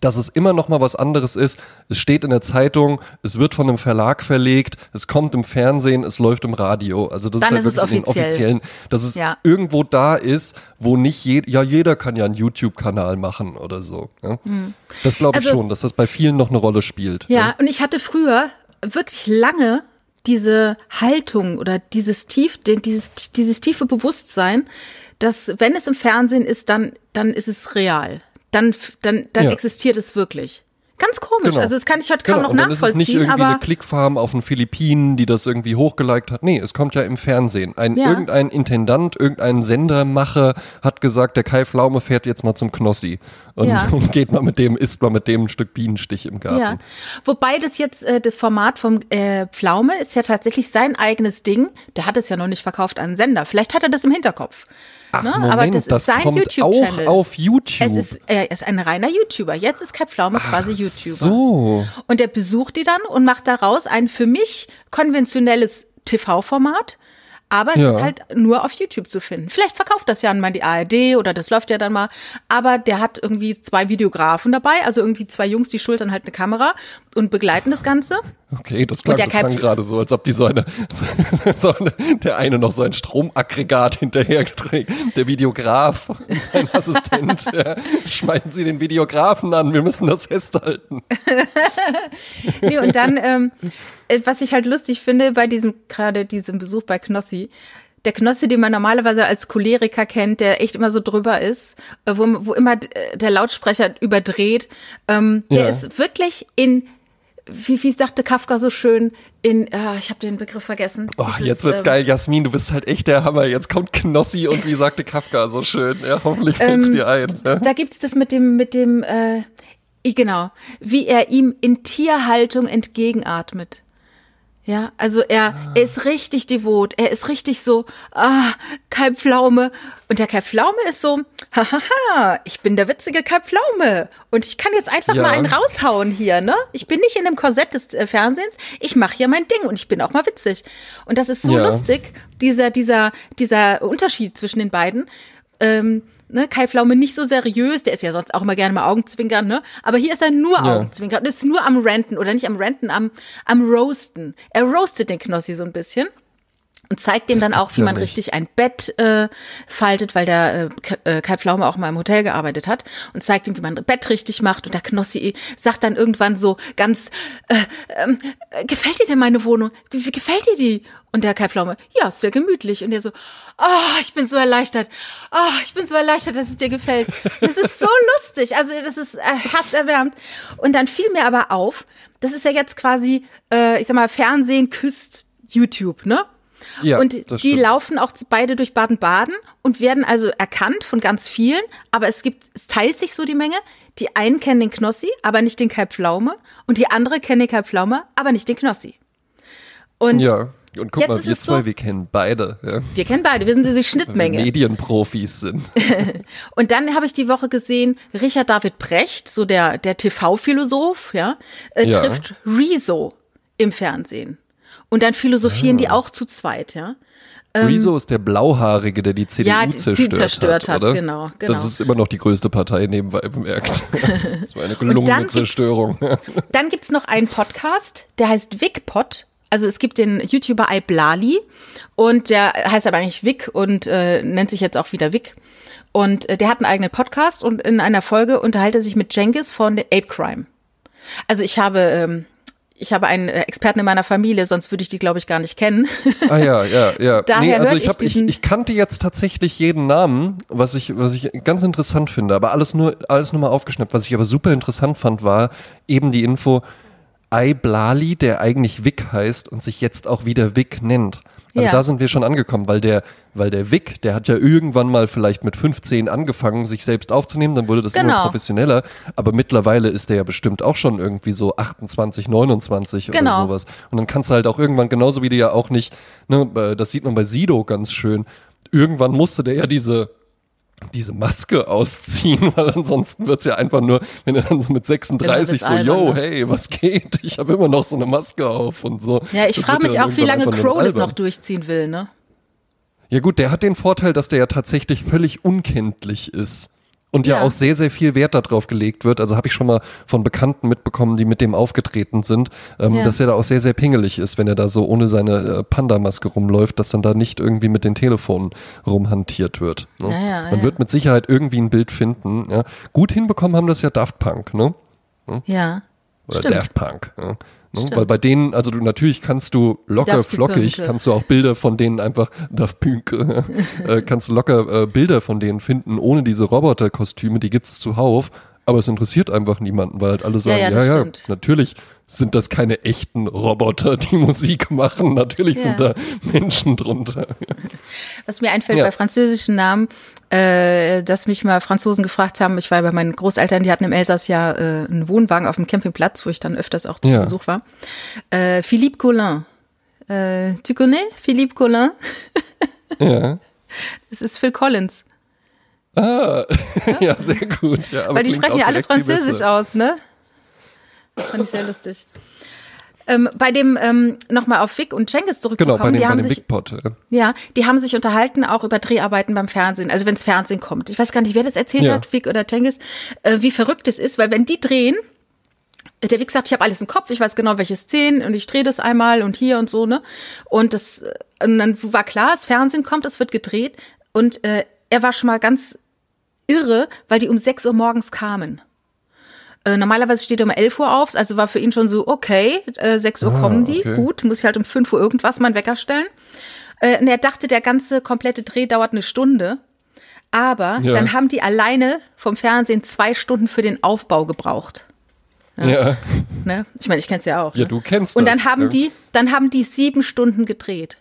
Dass es immer noch mal was anderes ist. Es steht in der Zeitung, es wird von einem Verlag verlegt, es kommt im Fernsehen, es läuft im Radio. Also das Dann ist halt ist es wirklich den offiziell. offiziellen, dass es Ja. irgendwo da ist, wo nicht jeder, ja jeder kann ja einen YouTube-Kanal machen oder so. Ja? Das glaube ich Also- schon, dass das bei vielen noch eine Rolle spielt. Ja, und ich hatte früher wirklich lange diese Haltung oder dieses tief, dieses, dieses tiefe Bewusstsein, dass wenn es im Fernsehen ist, dann, dann ist es real. Dann, dann, dann Ja. existiert es wirklich. Ganz komisch. Genau. Also das kann ich heute kaum Genau, noch und dann ist es nicht nachvollziehen, irgendwie eine Klickfarm auf den Philippinen, die das irgendwie hochgeliked hat. Nee, es kommt ja im Fernsehen. Ein Ja. irgendein Intendant, irgendein Sendermacher hat gesagt, der Kai Pflaume fährt jetzt mal zum Knossi und, Ja. und [laughs] geht mal mit dem, isst mal mit dem ein Stück Bienenstich im Garten. Ja, wobei das jetzt, äh, das Format vom äh, Pflaume ist ja tatsächlich sein eigenes Ding. Der hat es ja noch nicht verkauft an einen Sender. Vielleicht hat er das im Hinterkopf. Ach, Ne? Moment, Aber das ist sein kommt YouTube-Channel. auch auf YouTube. Es ist, er ist ein reiner YouTuber. Jetzt ist Kai Pflaume quasi YouTuber. so. Und er besucht die dann und macht daraus ein für mich konventionelles TV-Format. Aber es Ja. ist halt nur auf YouTube zu finden. Vielleicht verkauft das ja mal die ARD oder das läuft ja dann mal. Aber der hat irgendwie zwei Videografen dabei, also irgendwie zwei Jungs, die schultern halt eine Kamera und begleiten das Ganze. Okay, das klang, das klang gerade so, als ob die so eine, [laughs] so eine, der eine noch so ein Stromaggregat hinterher trägt, der Videograf und sein [laughs] Assistent. ja. Schmeißen Sie den Videografen an, wir müssen das festhalten. [laughs] Nee, und dann, ähm, äh, was ich halt lustig finde bei diesem, gerade diesem Besuch bei Knossi, der Knossi, den man normalerweise als Choleriker kennt, der echt immer so drüber ist, äh, wo, wo immer äh, der Lautsprecher überdreht, ähm, der Ja. ist wirklich in, wie, wie sagte Kafka so schön, in, äh, ich habe den Begriff vergessen. Ach, Dieses, jetzt wird's ähm, geil, Jasmin, du bist halt echt der Hammer. Jetzt kommt Knossi und wie sagte Kafka so schön. Ja, hoffentlich fällt's Ähm, dir ein. Ja? Da gibt's das mit dem, mit dem, äh, genau, wie er ihm in Tierhaltung entgegenatmet. Ja, also er, er ist richtig devot, er ist richtig so, ah, Kai Pflaume. Und der Kai Pflaume ist so, hahaha, ich bin der witzige Kai Pflaume. Und ich kann jetzt einfach Ja. mal einen raushauen hier, ne? Ich bin nicht in dem Korsett des äh, Fernsehens, ich mache hier mein Ding und ich bin auch mal witzig. Und das ist so Ja. lustig, dieser, dieser, dieser Unterschied zwischen den beiden. Ähm, ne, Kai Pflaume nicht so seriös, der ist ja sonst auch immer gerne mal Augenzwinkern, ne? Aber hier ist er nur Ja. Augenzwinkern und ist nur am Ranten oder nicht am Ranten, am, am Roasten. Er roastet den Knossi so ein bisschen. Und zeigt ihm dann auch, wie ja man nicht. richtig ein Bett äh, faltet, weil der äh, äh, Kai Pflaume auch mal im Hotel gearbeitet hat und zeigt ihm, wie man ein Bett richtig macht. Und der Knossi sagt dann irgendwann so ganz, äh, ähm, äh, gefällt dir denn meine Wohnung? Wie gefällt dir die? Und der Kai Pflaume, ja, ist sehr gemütlich. Und er so, ah, ich bin so erleichtert. Ah, ich bin so erleichtert, dass es dir gefällt. Das ist so [laughs] lustig. Also das ist äh, herzerwärmend. Und dann fiel mir aber auf, das ist ja jetzt quasi, äh, ich sag mal, Fernsehen küsst YouTube, ne? Ja, und die stimmt. laufen auch beide durch Baden-Baden und werden also erkannt von ganz vielen. Aber es gibt, es teilt sich so die Menge. Die einen kennen den Knossi, aber nicht den Kai Pflaume. Und die andere kennen den Kai Pflaume, aber nicht den Knossi. Und Ja. Und guck jetzt mal, wir zwei, so- wir kennen beide, ja. wir kennen beide, wir sind diese Schnittmenge. Medienprofis sind. [laughs] Und dann habe ich die Woche gesehen, Richard David Brecht, so der, der TV-Philosoph, ja, äh, Ja. trifft Rezo im Fernsehen. Und dann philosophieren Ah. die auch zu zweit, ja. Rezo ist der Blauhaarige, der die CDU Ähm, Ja, die- zerstört, zerstört hat, hat, genau, genau. Das ist immer noch die größte Partei nebenbei bemerkt. [laughs] Das war eine gelungene Zerstörung. Dann gibt's noch einen Podcast, der heißt Wigpod. Also es gibt den YouTuber Iblali und der heißt aber eigentlich Vic und äh, nennt sich jetzt auch wieder Vic. Und äh, der hat einen eigenen Podcast und in einer Folge unterhält er sich mit Jengis von Ape Crime. Also ich habe, ähm, ich habe einen äh, Experten in meiner Familie, sonst würde ich die, glaube ich, gar nicht kennen. Ah ja, ja, ja. [laughs] Daher also hört ich, hab, ich, ich kannte jetzt tatsächlich jeden Namen, was ich, was ich ganz interessant finde, aber alles nur, alles nur mal aufgeschnappt. Was ich aber super interessant fand, war eben die Info, Blali, der eigentlich Vic heißt und sich jetzt auch wieder Vic nennt. Also Ja. da sind wir schon angekommen, weil der, weil der Vic, der hat ja irgendwann mal vielleicht mit 15 angefangen, sich selbst aufzunehmen, dann wurde das immer Genau. professioneller, aber mittlerweile ist der ja bestimmt auch schon irgendwie so 28, 29 Genau. oder sowas. Und dann kannst du halt auch irgendwann, genauso wie du ja auch nicht, ne, äh, das sieht man bei Sido ganz schön, irgendwann musste der ja diese diese Maske ausziehen, [laughs] weil ansonsten wird's ja einfach nur, wenn er dann so mit 36 so, wird's yo, albern, ne? hey, was geht? Ich habe immer noch so eine Maske auf und so. Ja, ich frage wird mich auch, wie lange Crow das albern. noch durchziehen will, ne? Ja gut, der hat den Vorteil, dass der ja tatsächlich völlig unkenntlich ist. Und ja, Ja. auch sehr, sehr viel Wert darauf gelegt wird. Also habe ich schon mal von Bekannten mitbekommen, die mit dem aufgetreten sind, ähm, Ja. dass er da auch sehr, sehr pingelig ist, wenn er da so ohne seine äh, Panda-Maske rumläuft, dass dann da nicht irgendwie mit den Telefonen rumhantiert wird. Ne? Ja, Man wird mit Sicherheit irgendwie ein Bild finden. Gut hinbekommen haben das ja Daft Punk, ne? Ja. Oder Stimmt. Daft Punk. Ja. Ne? Weil bei denen, also du natürlich kannst du locker flockig, Punk. kannst du auch Bilder von denen einfach, [laughs] Daft Punk, [laughs] äh, kannst du locker äh, Bilder von denen finden, ohne diese Roboterkostüme, die gibt es zuhauf, aber es interessiert einfach niemanden, weil halt alle sagen, ja, ja, ja, natürlich sind das keine echten Roboter, die [laughs] Musik machen, natürlich sind Ja. da Menschen drunter. Was mir einfällt Ja. bei französischen Namen, äh, dass mich mal Franzosen gefragt haben, ich war bei meinen Großeltern, die hatten im Elsass ja äh, einen Wohnwagen auf dem Campingplatz, wo ich dann öfters auch zu Ja. Besuch war. Äh, Philippe Collin. Äh, tu connais Philippe Collin? Ja. [laughs] Das ist Phil Collins. Ah, [laughs] ja, sehr gut. Weil die sprechen ja alles Französisch aus, ne? Fand ich sehr lustig. Ähm, bei dem, ähm, nochmal auf Vic und Cengiz Genau, zurückzukommen, bei dem, die bei haben dem sich, Big Pot. äh. ja, die haben sich unterhalten auch über Dreharbeiten beim Fernsehen, also wenns Fernsehen kommt. Ich weiß gar nicht, wer das erzählt Ja. hat, Vic oder Cengiz, äh, wie verrückt es ist, weil wenn die drehen, der Vic sagt, ich habe alles im Kopf, ich weiß genau, welche Szenen und ich drehe das einmal und hier und so, ne? Und das, und dann war klar, das Fernsehen kommt, es wird gedreht und äh, er war schon mal ganz irre, weil die um 6 Uhr morgens kamen. Äh, normalerweise steht er um 11 Uhr auf, also war für ihn schon so, okay, äh, 6 Uhr Ah, kommen die, okay. gut, muss ich halt um 5 Uhr irgendwas meinen Wecker stellen. Äh, und er dachte, der ganze komplette Dreh dauert eine Stunde. Aber Ja. dann haben die alleine vom Fernsehen zwei Stunden für den Aufbau gebraucht. Ja. Ne? Ich meine, ich kenn's ja auch. Ja, ne? du kennst Und das. dann haben ja. die, dann haben die sieben Stunden gedreht.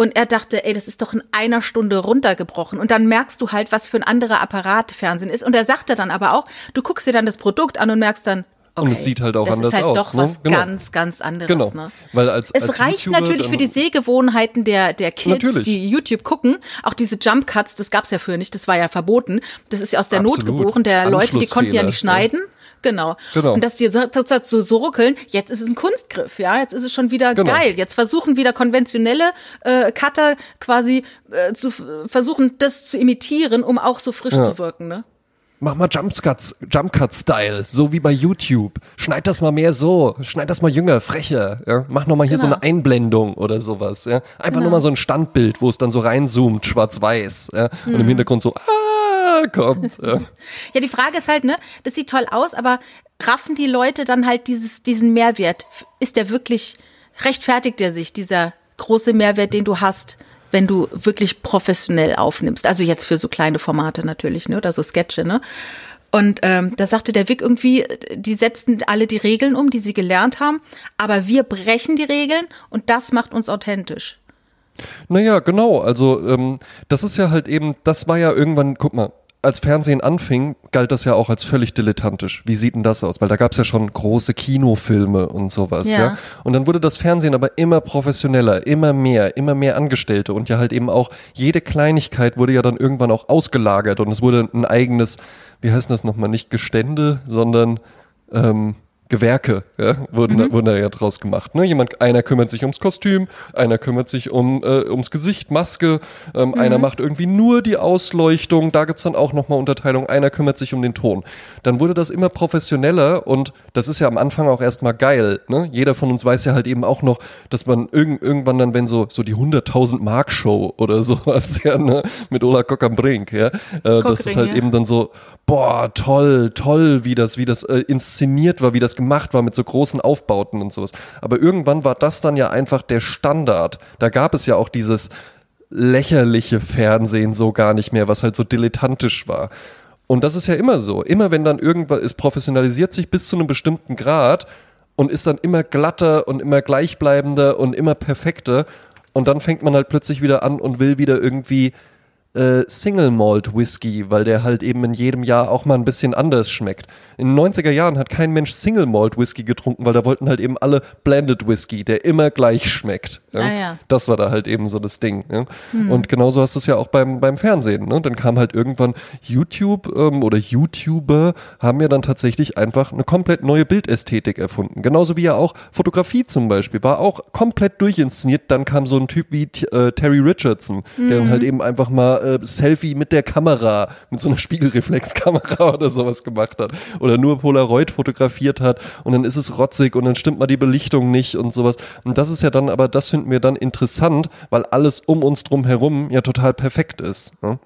Und er dachte, ey, das ist doch in einer Stunde runtergebrochen. Und dann merkst du halt, was für ein anderer Apparat Fernsehen ist. Und er sagte dann aber auch, du guckst dir dann das Produkt an und merkst dann, okay, Und es sieht halt auch das anders ist halt aus, doch ne? was Genau. ganz, ganz anderes. Genau. Ne? Weil als, Es als reicht YouTuber natürlich für die Sehgewohnheiten der, der Kids, Natürlich. die YouTube gucken. Auch diese Jump Cuts, das gab's ja früher nicht, das war ja verboten. Das ist ja aus der Not Absolut. geboren, der Leute, die konnten ja nicht schneiden. Genau. Genau. Und dass die so, so, so, so ruckeln, jetzt ist es ein Kunstgriff, ja, jetzt ist es schon wieder Genau. geil. Jetzt versuchen wieder konventionelle äh, Cutter quasi äh, zu versuchen, das zu imitieren, um auch so frisch zu wirken, ne? Mach mal Jumpcuts, Jumpcut-Style, so wie bei YouTube. Schneid das mal mehr so, schneid das mal jünger, frecher. Ja? Mach noch mal hier so Genau. eine Einblendung oder sowas. Ja? Einfach nur Genau. mal so ein Standbild, wo es dann so reinzoomt, schwarz-weiß. Ja? Und Mhm. im Hintergrund so, ah, kommt. Ja? [laughs] Ja, die Frage ist halt, ne, das sieht toll aus, aber raffen die Leute dann halt dieses, diesen Mehrwert? Ist der wirklich, rechtfertigt der sich, dieser große Mehrwert, den du hast, wenn du wirklich professionell aufnimmst? Also jetzt für so kleine Formate natürlich, ne, oder so Sketche, ne? Und ähm, da sagte der Vic irgendwie, die setzten alle die Regeln um, die sie gelernt haben, aber wir brechen die Regeln und das macht uns authentisch. Naja, genau. Also ähm, das ist ja halt eben, das war ja irgendwann, guck mal, als Fernsehen anfing, galt das ja auch als völlig dilettantisch. Wie sieht denn das aus? Weil da gab es ja schon große Kinofilme und sowas, ja. Ja. Und dann wurde das Fernsehen aber immer professioneller, immer mehr, immer mehr Angestellte und ja halt eben auch jede Kleinigkeit wurde ja dann irgendwann auch ausgelagert und es wurde ein eigenes, wie heißt das nochmal, nicht Gestände, sondern ähm, Gewerke ja, wurden, Mhm. da, wurden da ja draus gemacht. Ne? Jemand, einer kümmert sich ums Kostüm, einer kümmert sich um äh, ums Gesicht, Maske, ähm, einer Mhm. macht irgendwie nur die Ausleuchtung, da gibt's dann auch nochmal Unterteilung, einer kümmert sich um den Ton. Dann wurde das immer professioneller und das ist ja am Anfang auch erstmal geil. Ne? Jeder von uns weiß ja halt eben auch noch, dass man irgend, irgendwann dann, wenn so, so die 100.000 Mark Show oder [laughs] sowas, ja, ne? mit Ola Kock-am-Brink, ja, äh, das ist halt ja. eben dann so, boah, toll, toll, wie das, wie das äh, inszeniert war, wie das gemacht war mit so großen Aufbauten und sowas. Aber irgendwann war das dann ja einfach der Standard. Da gab es ja auch dieses lächerliche Fernsehen so gar nicht mehr, was halt so dilettantisch war. Und das ist ja immer so. Immer wenn dann irgendwas ist, professionalisiert sich bis zu einem bestimmten Grad und ist dann immer glatter und immer gleichbleibender und immer perfekter. Und dann fängt man halt plötzlich wieder an und will wieder irgendwie äh, Single Malt Whisky, weil der halt eben in jedem Jahr auch mal ein bisschen anders schmeckt. In den 90er Jahren hat kein Mensch Single Malt Whisky getrunken, weil da wollten halt eben alle Blended Whisky, der immer gleich schmeckt. Ja? Ah, ja. Das war da halt eben so das Ding. Ja? Und genauso hast du es ja auch beim, beim Fernsehen. Ne? Dann kam halt irgendwann YouTube ähm, oder YouTuber haben ja dann tatsächlich einfach eine komplett neue Bildästhetik erfunden. Genauso wie ja auch Fotografie zum Beispiel war auch komplett durchinszeniert. Dann kam so ein Typ wie äh, Terry Richardson, der dann halt eben einfach mal äh, Selfie mit der Kamera, mit so einer Spiegelreflexkamera [laughs] oder sowas gemacht hat. Oder nur Polaroid fotografiert hat und dann ist es rotzig und dann stimmt mal die Belichtung nicht und sowas. Und das ist ja dann, aber das finden wir dann interessant, weil alles um uns drum herum ja total perfekt ist. Ne?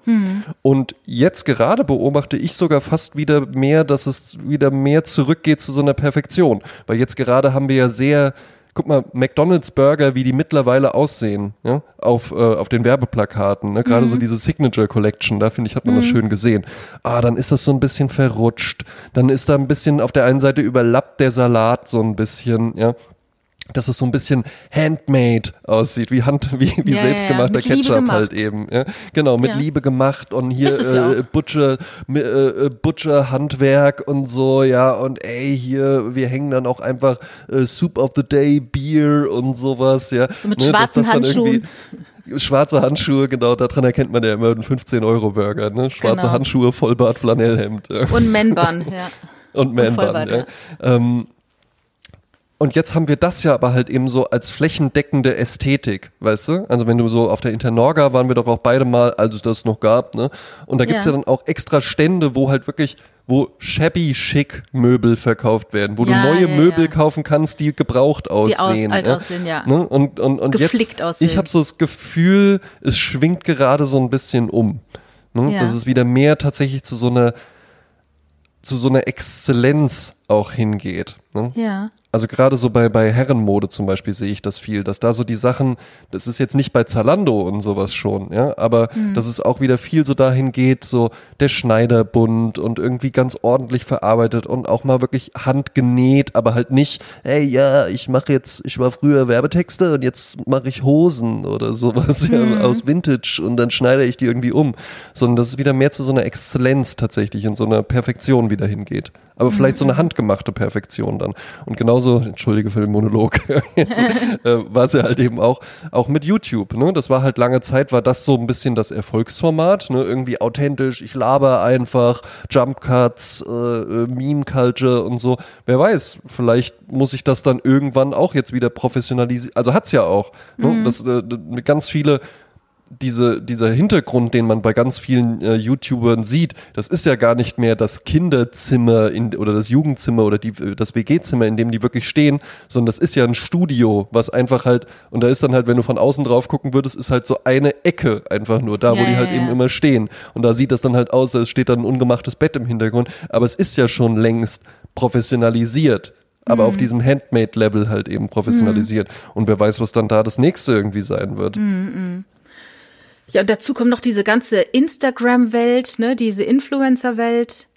Und jetzt gerade beobachte ich sogar fast wieder mehr, dass es wieder mehr zurückgeht zu so einer Perfektion. Weil jetzt gerade haben wir ja sehr, guck mal, McDonalds Burger, wie die mittlerweile aussehen, ja, auf, äh, auf den Werbeplakaten. Ne? Gerade so diese Signature Collection, da finde ich, hat man das schön gesehen. Ah, dann ist das so ein bisschen verrutscht. Dann ist da ein bisschen auf der einen Seite überlappt der Salat so ein bisschen, ja dass es so ein bisschen handmade aussieht, wie Hand, wie, wie Ja, selbstgemachter ja, ja. Ketchup halt eben. Ja? Genau, mit Ja. Liebe gemacht und hier ja äh. Butcher, äh, äh, Butcher Handwerk und so, ja, und ey, hier, wir hängen dann auch einfach äh, Soup of the Day, Bier und sowas, ja. So mit dass schwarzen Handschuhen. Schwarze Handschuhe, genau, daran erkennt man ja immer einen 15-Euro-Burger, ne? Schwarze Genau. Handschuhe, Vollbart, Flanellhemd. Ja Und Man-Bun, ja. [laughs] und Man Vollbart, ja. Ähm, und jetzt haben wir das ja aber halt eben so als flächendeckende Ästhetik, weißt du? Also wenn du so auf der Internorga waren wir doch auch beide mal, als es das noch gab, ne? Und da gibt's ja. Ja. dann auch extra Stände, wo halt wirklich, wo shabby chic Möbel verkauft werden, wo Ja, du neue ja, Möbel kaufen kannst, die gebraucht aussehen. alt ja? aussehen, ja. Ne? Und, und, und Geflickt jetzt, aussehen. ich habe so das Gefühl, es schwingt gerade so ein bisschen um. Ne? Dass es wieder mehr tatsächlich zu so einer zu so einer Exzellenz auch hingeht. Ne? Ja. Also gerade so bei, bei Herrenmode zum Beispiel sehe ich das viel, dass da so die Sachen, das ist jetzt nicht bei Zalando und sowas schon, ja, aber dass es auch wieder viel so dahin geht, so der Schneiderbund und irgendwie ganz ordentlich verarbeitet und auch mal wirklich handgenäht, aber halt nicht, hey ja, ich mache jetzt, ich war früher Werbetexte und jetzt mache ich Hosen oder sowas ja, aus Vintage und dann schneide ich die irgendwie um, sondern dass es wieder mehr zu so einer Exzellenz tatsächlich in so einer Perfektion wieder hingeht. Aber vielleicht so eine handgemachte Perfektion dann. Und genauso, entschuldige für den Monolog, [laughs] jetzt, äh, war es ja halt eben auch, auch mit YouTube. Ne? Das war halt lange Zeit, war das so ein bisschen das Erfolgsformat. Ne? Irgendwie authentisch, ich laber einfach, Jump Cuts, äh, äh, Meme Culture und so. Wer weiß, vielleicht muss ich das dann irgendwann auch jetzt wieder professionalisieren. Also hat's ja auch. Ne? Das, äh, ganz viele diese, dieser Hintergrund, den man bei ganz vielen äh, YouTubern sieht, das ist ja gar nicht mehr das Kinderzimmer in, oder das Jugendzimmer oder die, das WG-Zimmer, in dem die wirklich stehen, sondern das ist ja ein Studio, was einfach halt, und da ist dann halt, wenn du von außen drauf gucken würdest, ist halt so eine Ecke einfach nur da, wo Ja, die ja, halt ja. eben immer stehen. Und da sieht das dann halt aus, es steht dann ein ungemachtes Bett im Hintergrund, aber es ist ja schon längst professionalisiert. Aber Mhm. auf diesem Handmade-Level halt eben professionalisiert. Und wer weiß, was dann da das nächste irgendwie sein wird. Mhm. Ja, und dazu kommt noch diese ganze Instagram-Welt, ne, diese Influencer-Welt.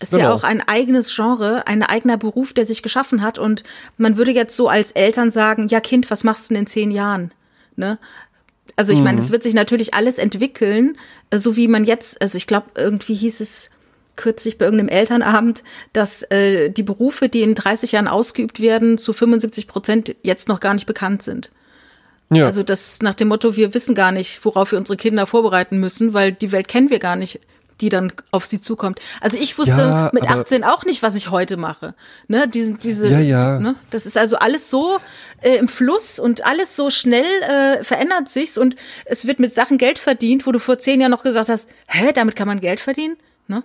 Ist ja Genau. auch ein eigenes Genre, ein eigener Beruf, der sich geschaffen hat. Und man würde jetzt so als Eltern sagen, ja Kind, was machst du denn in zehn Jahren? Ne? Also ich meine, es wird sich natürlich alles entwickeln, so wie man jetzt, also ich glaube, irgendwie hieß es kürzlich bei irgendeinem Elternabend, dass äh, die Berufe, die in 30 Jahren ausgeübt werden, zu 75 Prozent jetzt noch gar nicht bekannt sind. Ja. Also das nach dem Motto, wir wissen gar nicht, worauf wir unsere Kinder vorbereiten müssen, weil die Welt kennen wir gar nicht, die dann auf sie zukommt. Also ich wusste Ja, mit aber- 18 auch nicht, was ich heute mache. Ne, diese, diese, Ja, ja. Ne, das ist also alles so äh, im Fluss und alles so schnell äh, verändert sich's und es wird mit Sachen Geld verdient, wo du vor zehn Jahren noch gesagt hast, hä, damit kann man Geld verdienen? Ne?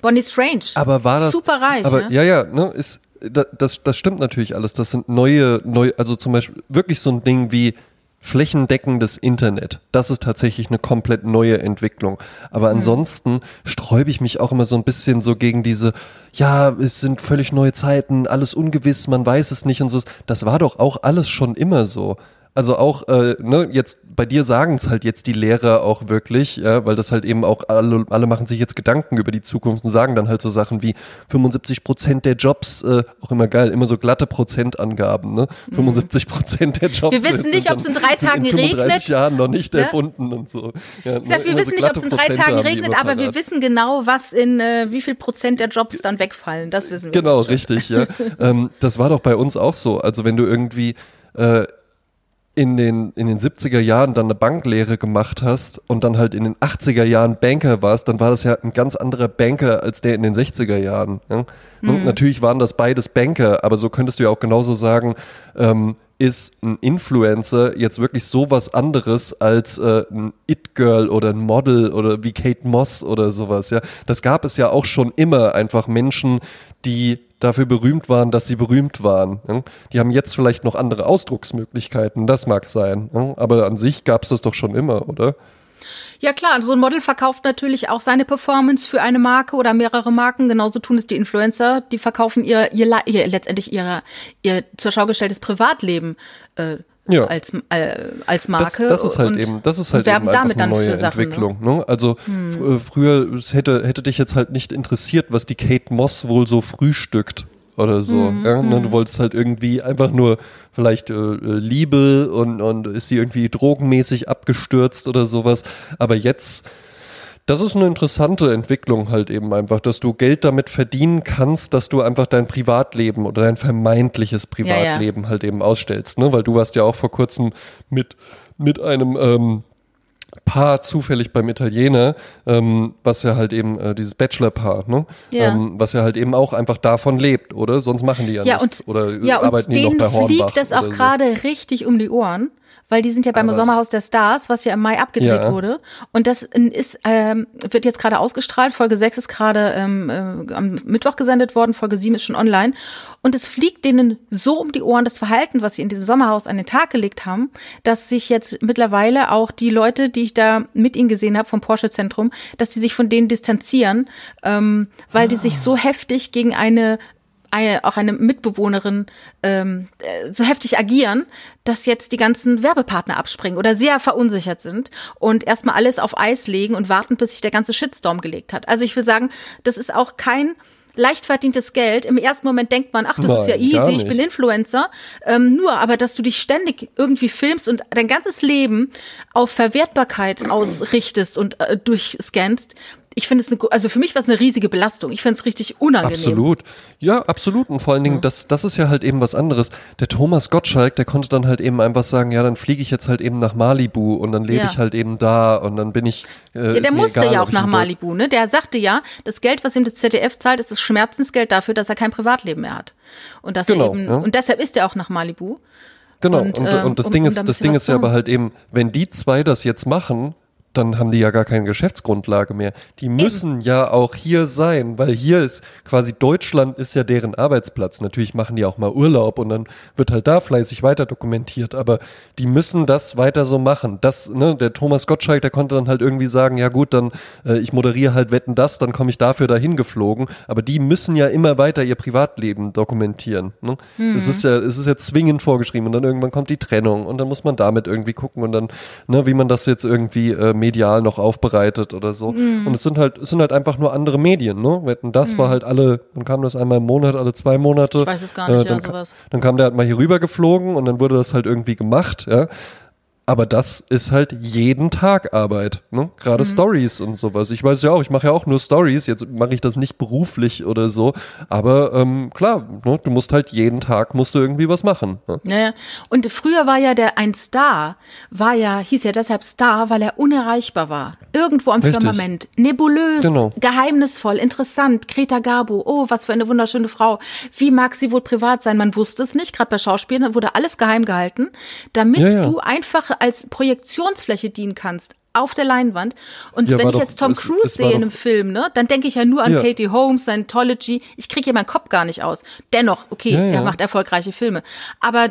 Bonnie Strange. Aber war das super reich? Aber ne? ja, ja, ne, ist das, das stimmt natürlich alles. Das sind neue, neue, also zum Beispiel wirklich so ein Ding wie flächendeckendes Internet. Das ist tatsächlich eine komplett neue Entwicklung. Aber Mhm. ansonsten sträube ich mich auch immer so ein bisschen so gegen diese, ja, es sind völlig neue Zeiten, alles ungewiss, man weiß es nicht und so. Das war doch auch alles schon immer so. Also auch, äh, ne, jetzt bei dir sagen es halt jetzt die Lehrer auch wirklich, ja, weil das halt eben auch alle, alle machen sich jetzt Gedanken über die Zukunft und sagen dann halt so Sachen wie 75 Prozent der Jobs, äh, auch immer geil, immer so glatte Prozentangaben, ne? 75 Prozent der Jobs. Mhm. Wir wissen nicht, ob es in drei Tagen in 35 regnet. Jahren noch nicht Ne? erfunden und so. Ja, Ich sag, wir immer so wissen nicht, ob es in drei Tagen regnet, aber wir wissen genau, was in äh, wie viel Prozent der Jobs dann wegfallen. Das wissen wir. Genau, richtig, ja. [laughs] ähm, das war doch bei uns auch so. Also wenn du irgendwie äh, in den, in den 70er Jahren dann eine Banklehre gemacht hast und dann halt in den 80er Jahren Banker warst, dann war das ja ein ganz anderer Banker als der in den 60er Jahren. Ja? Und natürlich waren das beides Banker, aber so könntest du ja auch genauso sagen, ähm, ist ein Influencer jetzt wirklich so was anderes als äh, ein It-Girl oder ein Model oder wie Kate Moss oder sowas, ja. Das gab es ja auch schon immer, einfach Menschen, die dafür berühmt waren, dass sie berühmt waren. Die haben jetzt vielleicht noch andere Ausdrucksmöglichkeiten, das mag sein. Aber an sich gab es das doch schon immer, oder? Ja klar, so ein Model verkauft natürlich auch seine Performance für eine Marke oder mehrere Marken. Genauso tun es die Influencer. Die verkaufen ihr, ihr, ihr letztendlich ihre, ihr zur Schau gestelltes Privatleben äh, Ja. als, äh, als Das, Marke. das ist halt und, eben, das ist halt eben damit eine dann neue für Sachen, ne? Entwicklung. Ne? Also fr- äh, früher es hätte hätte dich jetzt halt nicht interessiert, was die Kate Moss wohl so frühstückt oder so. Mhm, ja? Ne? Du wolltest halt irgendwie einfach nur vielleicht äh, äh, Liebe und und ist sie irgendwie drogenmäßig abgestürzt oder sowas. Aber jetzt das ist eine interessante Entwicklung halt eben einfach, dass du Geld damit verdienen kannst, dass du einfach dein Privatleben oder dein vermeintliches Ja, ja. Privatleben halt eben ausstellst, ne? Weil du warst ja auch vor kurzem mit, mit einem ähm, Paar zufällig beim Italiener, ähm, was ja halt eben äh, dieses Bachelor-Paar, ne? Ja. Ähm, was ja halt eben auch einfach davon lebt, oder? Sonst machen die ja, Ja, nichts. und, oder ja, und arbeiten die noch bei Hornbach fliegt das auch so. gerade richtig um die Ohren, weil die sind ja beim Aber es- Sommerhaus der Stars, was ja im Mai abgedreht Ja. wurde. Und das ist, ähm, wird jetzt gerade ausgestrahlt. Folge 6 ist gerade ähm, äh, am Mittwoch gesendet worden, Folge 7 ist schon online. Und es fliegt denen so um die Ohren, das Verhalten, was sie in diesem Sommerhaus an den Tag gelegt haben, dass sich jetzt mittlerweile auch die Leute, die ich da mit ihnen gesehen habe vom Porsche-Zentrum, dass die sich von denen distanzieren, ähm, weil die sich so heftig gegen eine eine, auch eine Mitbewohnerin ähm, äh, so heftig agieren, dass jetzt die ganzen Werbepartner abspringen oder sehr verunsichert sind und erstmal alles auf Eis legen und warten, bis sich der ganze Shitstorm gelegt hat. Also ich will sagen, das ist auch kein leicht verdientes Geld. Im ersten Moment denkt man, ach, das ist ja Nein, easy, ich bin. Influencer. Ähm, nur, aber dass du dich ständig irgendwie filmst und dein ganzes Leben auf Verwertbarkeit ausrichtest und äh, durchscannst, ich finde es eine, also für mich war es eine riesige Belastung. Ich finde es richtig unangenehm. Absolut. Ja, absolut. Und vor allen Dingen, das, das ist ja halt eben was anderes. Der Thomas Gottschalk, der konnte dann halt eben einfach sagen, ja, dann fliege ich jetzt halt eben nach Malibu und dann lebe Ja. ich halt eben da und dann bin ich. Äh, Ja, der musste egal, ja auch nach Malibu, ne? Der sagte ja, das Geld, was ihm das ZDF zahlt, ist das Schmerzensgeld dafür, dass er kein Privatleben mehr hat. Und das Genau, eben, ja. und deshalb ist er auch nach Malibu. Genau. Und, Und, ähm, und das um- Ding um ist, ein das Ding ist ja aber halt eben, wenn die zwei das jetzt machen, dann haben die ja gar keine Geschäftsgrundlage mehr. Die müssen ja auch hier sein, weil hier ist quasi Deutschland ist ja deren Arbeitsplatz. Natürlich machen die auch mal Urlaub und dann wird halt da fleißig weiter dokumentiert, aber die müssen das weiter so machen. Das, ne, der Thomas Gottschalk, der konnte dann halt irgendwie sagen, ja gut, dann äh, ich moderiere halt Wetten das, dann komme ich dafür dahin geflogen, aber die müssen ja immer weiter ihr Privatleben dokumentieren. Ne? Es ist ja, es ist ja zwingend vorgeschrieben und dann irgendwann kommt die Trennung und dann muss man damit irgendwie gucken und dann, ne, wie man das jetzt irgendwie äh, medial noch aufbereitet oder so. Und es sind halt, es sind halt einfach nur andere Medien, ne? Das war halt alle, dann kam das einmal im Monat, alle zwei Monate. Ich weiß es gar nicht, ja, dann, ka- sowas. dann kam der halt mal hier rüber geflogen und dann wurde das halt irgendwie gemacht, ja. Aber das ist halt jeden Tag Arbeit, ne? Mhm. Gerade Stories und sowas. Ich weiß ja auch, ich mache ja auch nur Stories. Jetzt mache ich das nicht beruflich oder so. Aber ähm, klar, ne? du musst halt jeden Tag musst du irgendwie was machen. Ne? Ja, ja. Und früher war ja der ein Star, war ja, hieß ja deshalb Star, weil er unerreichbar war. Irgendwo am Richtig. Firmament. Nebulös, Genau. geheimnisvoll, interessant. Greta Garbo, oh, was für eine wunderschöne Frau. Wie mag sie wohl privat sein? Man wusste es nicht. Gerade bei Schauspielern wurde alles geheim gehalten, damit Ja, ja. du einfach als Projektionsfläche dienen kannst. Auf der Leinwand. Und Ja, wenn ich doch- jetzt Tom es- Cruise es sehe in einem Film, ne, dann denke ich ja nur an Ja. Katie Holmes, Scientology. Ich kriege ja meinen Kopf gar nicht aus. Dennoch, okay, ja. er macht erfolgreiche Filme. Aber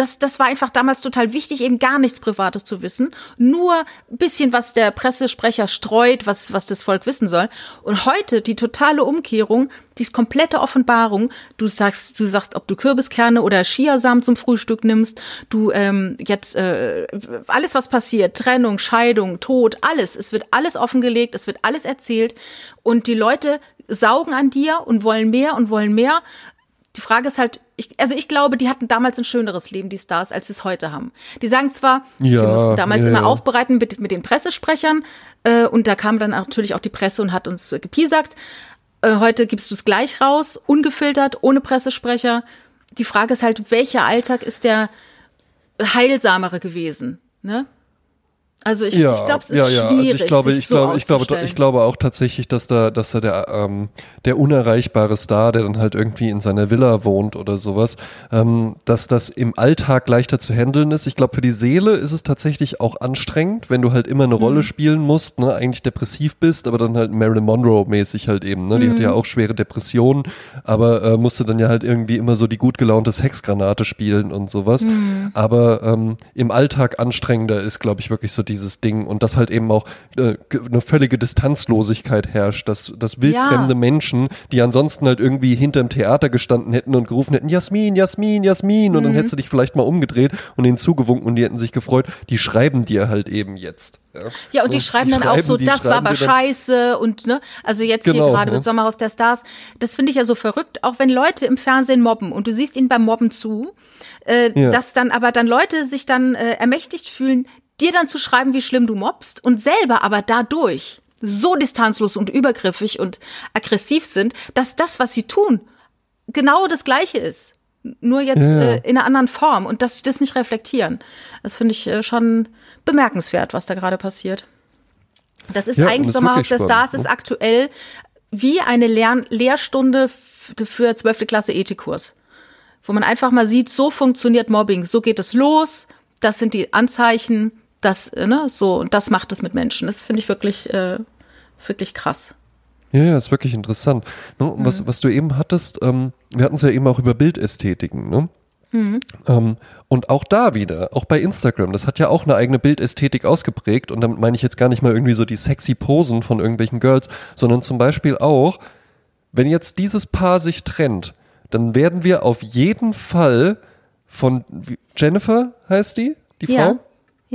das, das war einfach damals total wichtig, eben gar nichts Privates zu wissen. Nur ein bisschen, was der Pressesprecher streut, was, was das Volk wissen soll. Und heute die totale Umkehrung, die komplette Offenbarung. Du sagst, du sagst, ob du Kürbiskerne oder Chiasamen zum Frühstück nimmst. Du ähm, jetzt äh, alles, was passiert, Trennung, Scheidung, Tod, alles. Es wird alles offengelegt, es wird alles erzählt. Und die Leute saugen an dir und wollen mehr und wollen mehr. Die Frage ist halt, ich, also ich glaube, die hatten damals ein schöneres Leben, die Stars, als sie es heute haben. Die sagen zwar, Ja, wir mussten damals ja, immer ja. aufbereiten mit, mit den Pressesprechern äh, und da kam dann natürlich auch die Presse und hat uns äh, gepiesackt. Äh, heute gibst du es gleich raus, ungefiltert, ohne Pressesprecher. Die Frage ist halt, welcher Alltag ist der heilsamere gewesen? Ne? Also ich, ja, ich glaube, es ist ja, ja. schwierig. Also ich glaube, ich so glaube, ich glaube, ich glaube auch tatsächlich, dass da, dass da der, ähm, der unerreichbare Star, der dann halt irgendwie in seiner Villa wohnt oder sowas, ähm, dass das im Alltag leichter zu handeln ist. Ich glaube, für die Seele ist es tatsächlich auch anstrengend, wenn du halt immer eine Mhm. Rolle spielen musst, ne, eigentlich depressiv bist, aber dann halt Marilyn Monroe mäßig halt eben, ne, die hatte Mhm. ja auch schwere Depressionen, aber äh, musste dann ja halt irgendwie immer so die gut gelaunte Sexgranate spielen und sowas. Mhm. Aber ähm, im Alltag anstrengender ist, glaube ich, wirklich so dieses Ding und dass halt eben auch äh, eine völlige Distanzlosigkeit herrscht, dass, dass wildfremde Ja. Menschen, die ansonsten halt irgendwie hinterm Theater gestanden hätten und gerufen hätten, Jasmin, Jasmin, Jasmin, Mhm. und dann hättest du dich vielleicht mal umgedreht und ihnen zugewunken und die hätten sich gefreut, die schreiben dir halt eben jetzt. Ja, Ja, und die schreiben dann auch schreiben- so, die das war aber dann- scheiße und ne, also jetzt hier Genau, gerade ne? mit Sommerhaus der Stars, das finde ich ja so verrückt, auch wenn Leute im Fernsehen mobben und du siehst ihnen beim Mobben zu, äh, Ja. dass dann aber dann Leute sich dann äh, ermächtigt fühlen, dir dann zu schreiben, wie schlimm du mobst und selber aber dadurch so distanzlos und übergriffig und aggressiv sind, dass das, was sie tun, genau das Gleiche ist. Nur jetzt Ja. äh, in einer anderen Form und dass sie das nicht reflektieren. Das finde ich äh, schon bemerkenswert, was da gerade passiert. Das ist Ja, eigentlich Sommerhaus der Stars, ne? ist aktuell wie eine Lern Lehrstunde für 12. Klasse Ethikkurs. Wo man einfach mal sieht, so funktioniert Mobbing, so geht es los, das sind die Anzeichen, das, äh, ne, so, und das macht es mit Menschen. Das finde ich wirklich, äh, wirklich krass. Ja, ja, ist wirklich interessant. Ne? Und Mhm. was, was du eben hattest, ähm, wir hatten es ja eben auch über Bildästhetiken, ne? Mhm. Ähm, und auch da wieder, auch bei Instagram, das hat ja auch eine eigene Bildästhetik ausgeprägt und damit meine ich jetzt gar nicht mal irgendwie so die sexy Posen von irgendwelchen Girls, sondern zum Beispiel auch, wenn jetzt dieses Paar sich trennt, dann werden wir auf jeden Fall von Jennifer heißt die, die. Frau? Ja.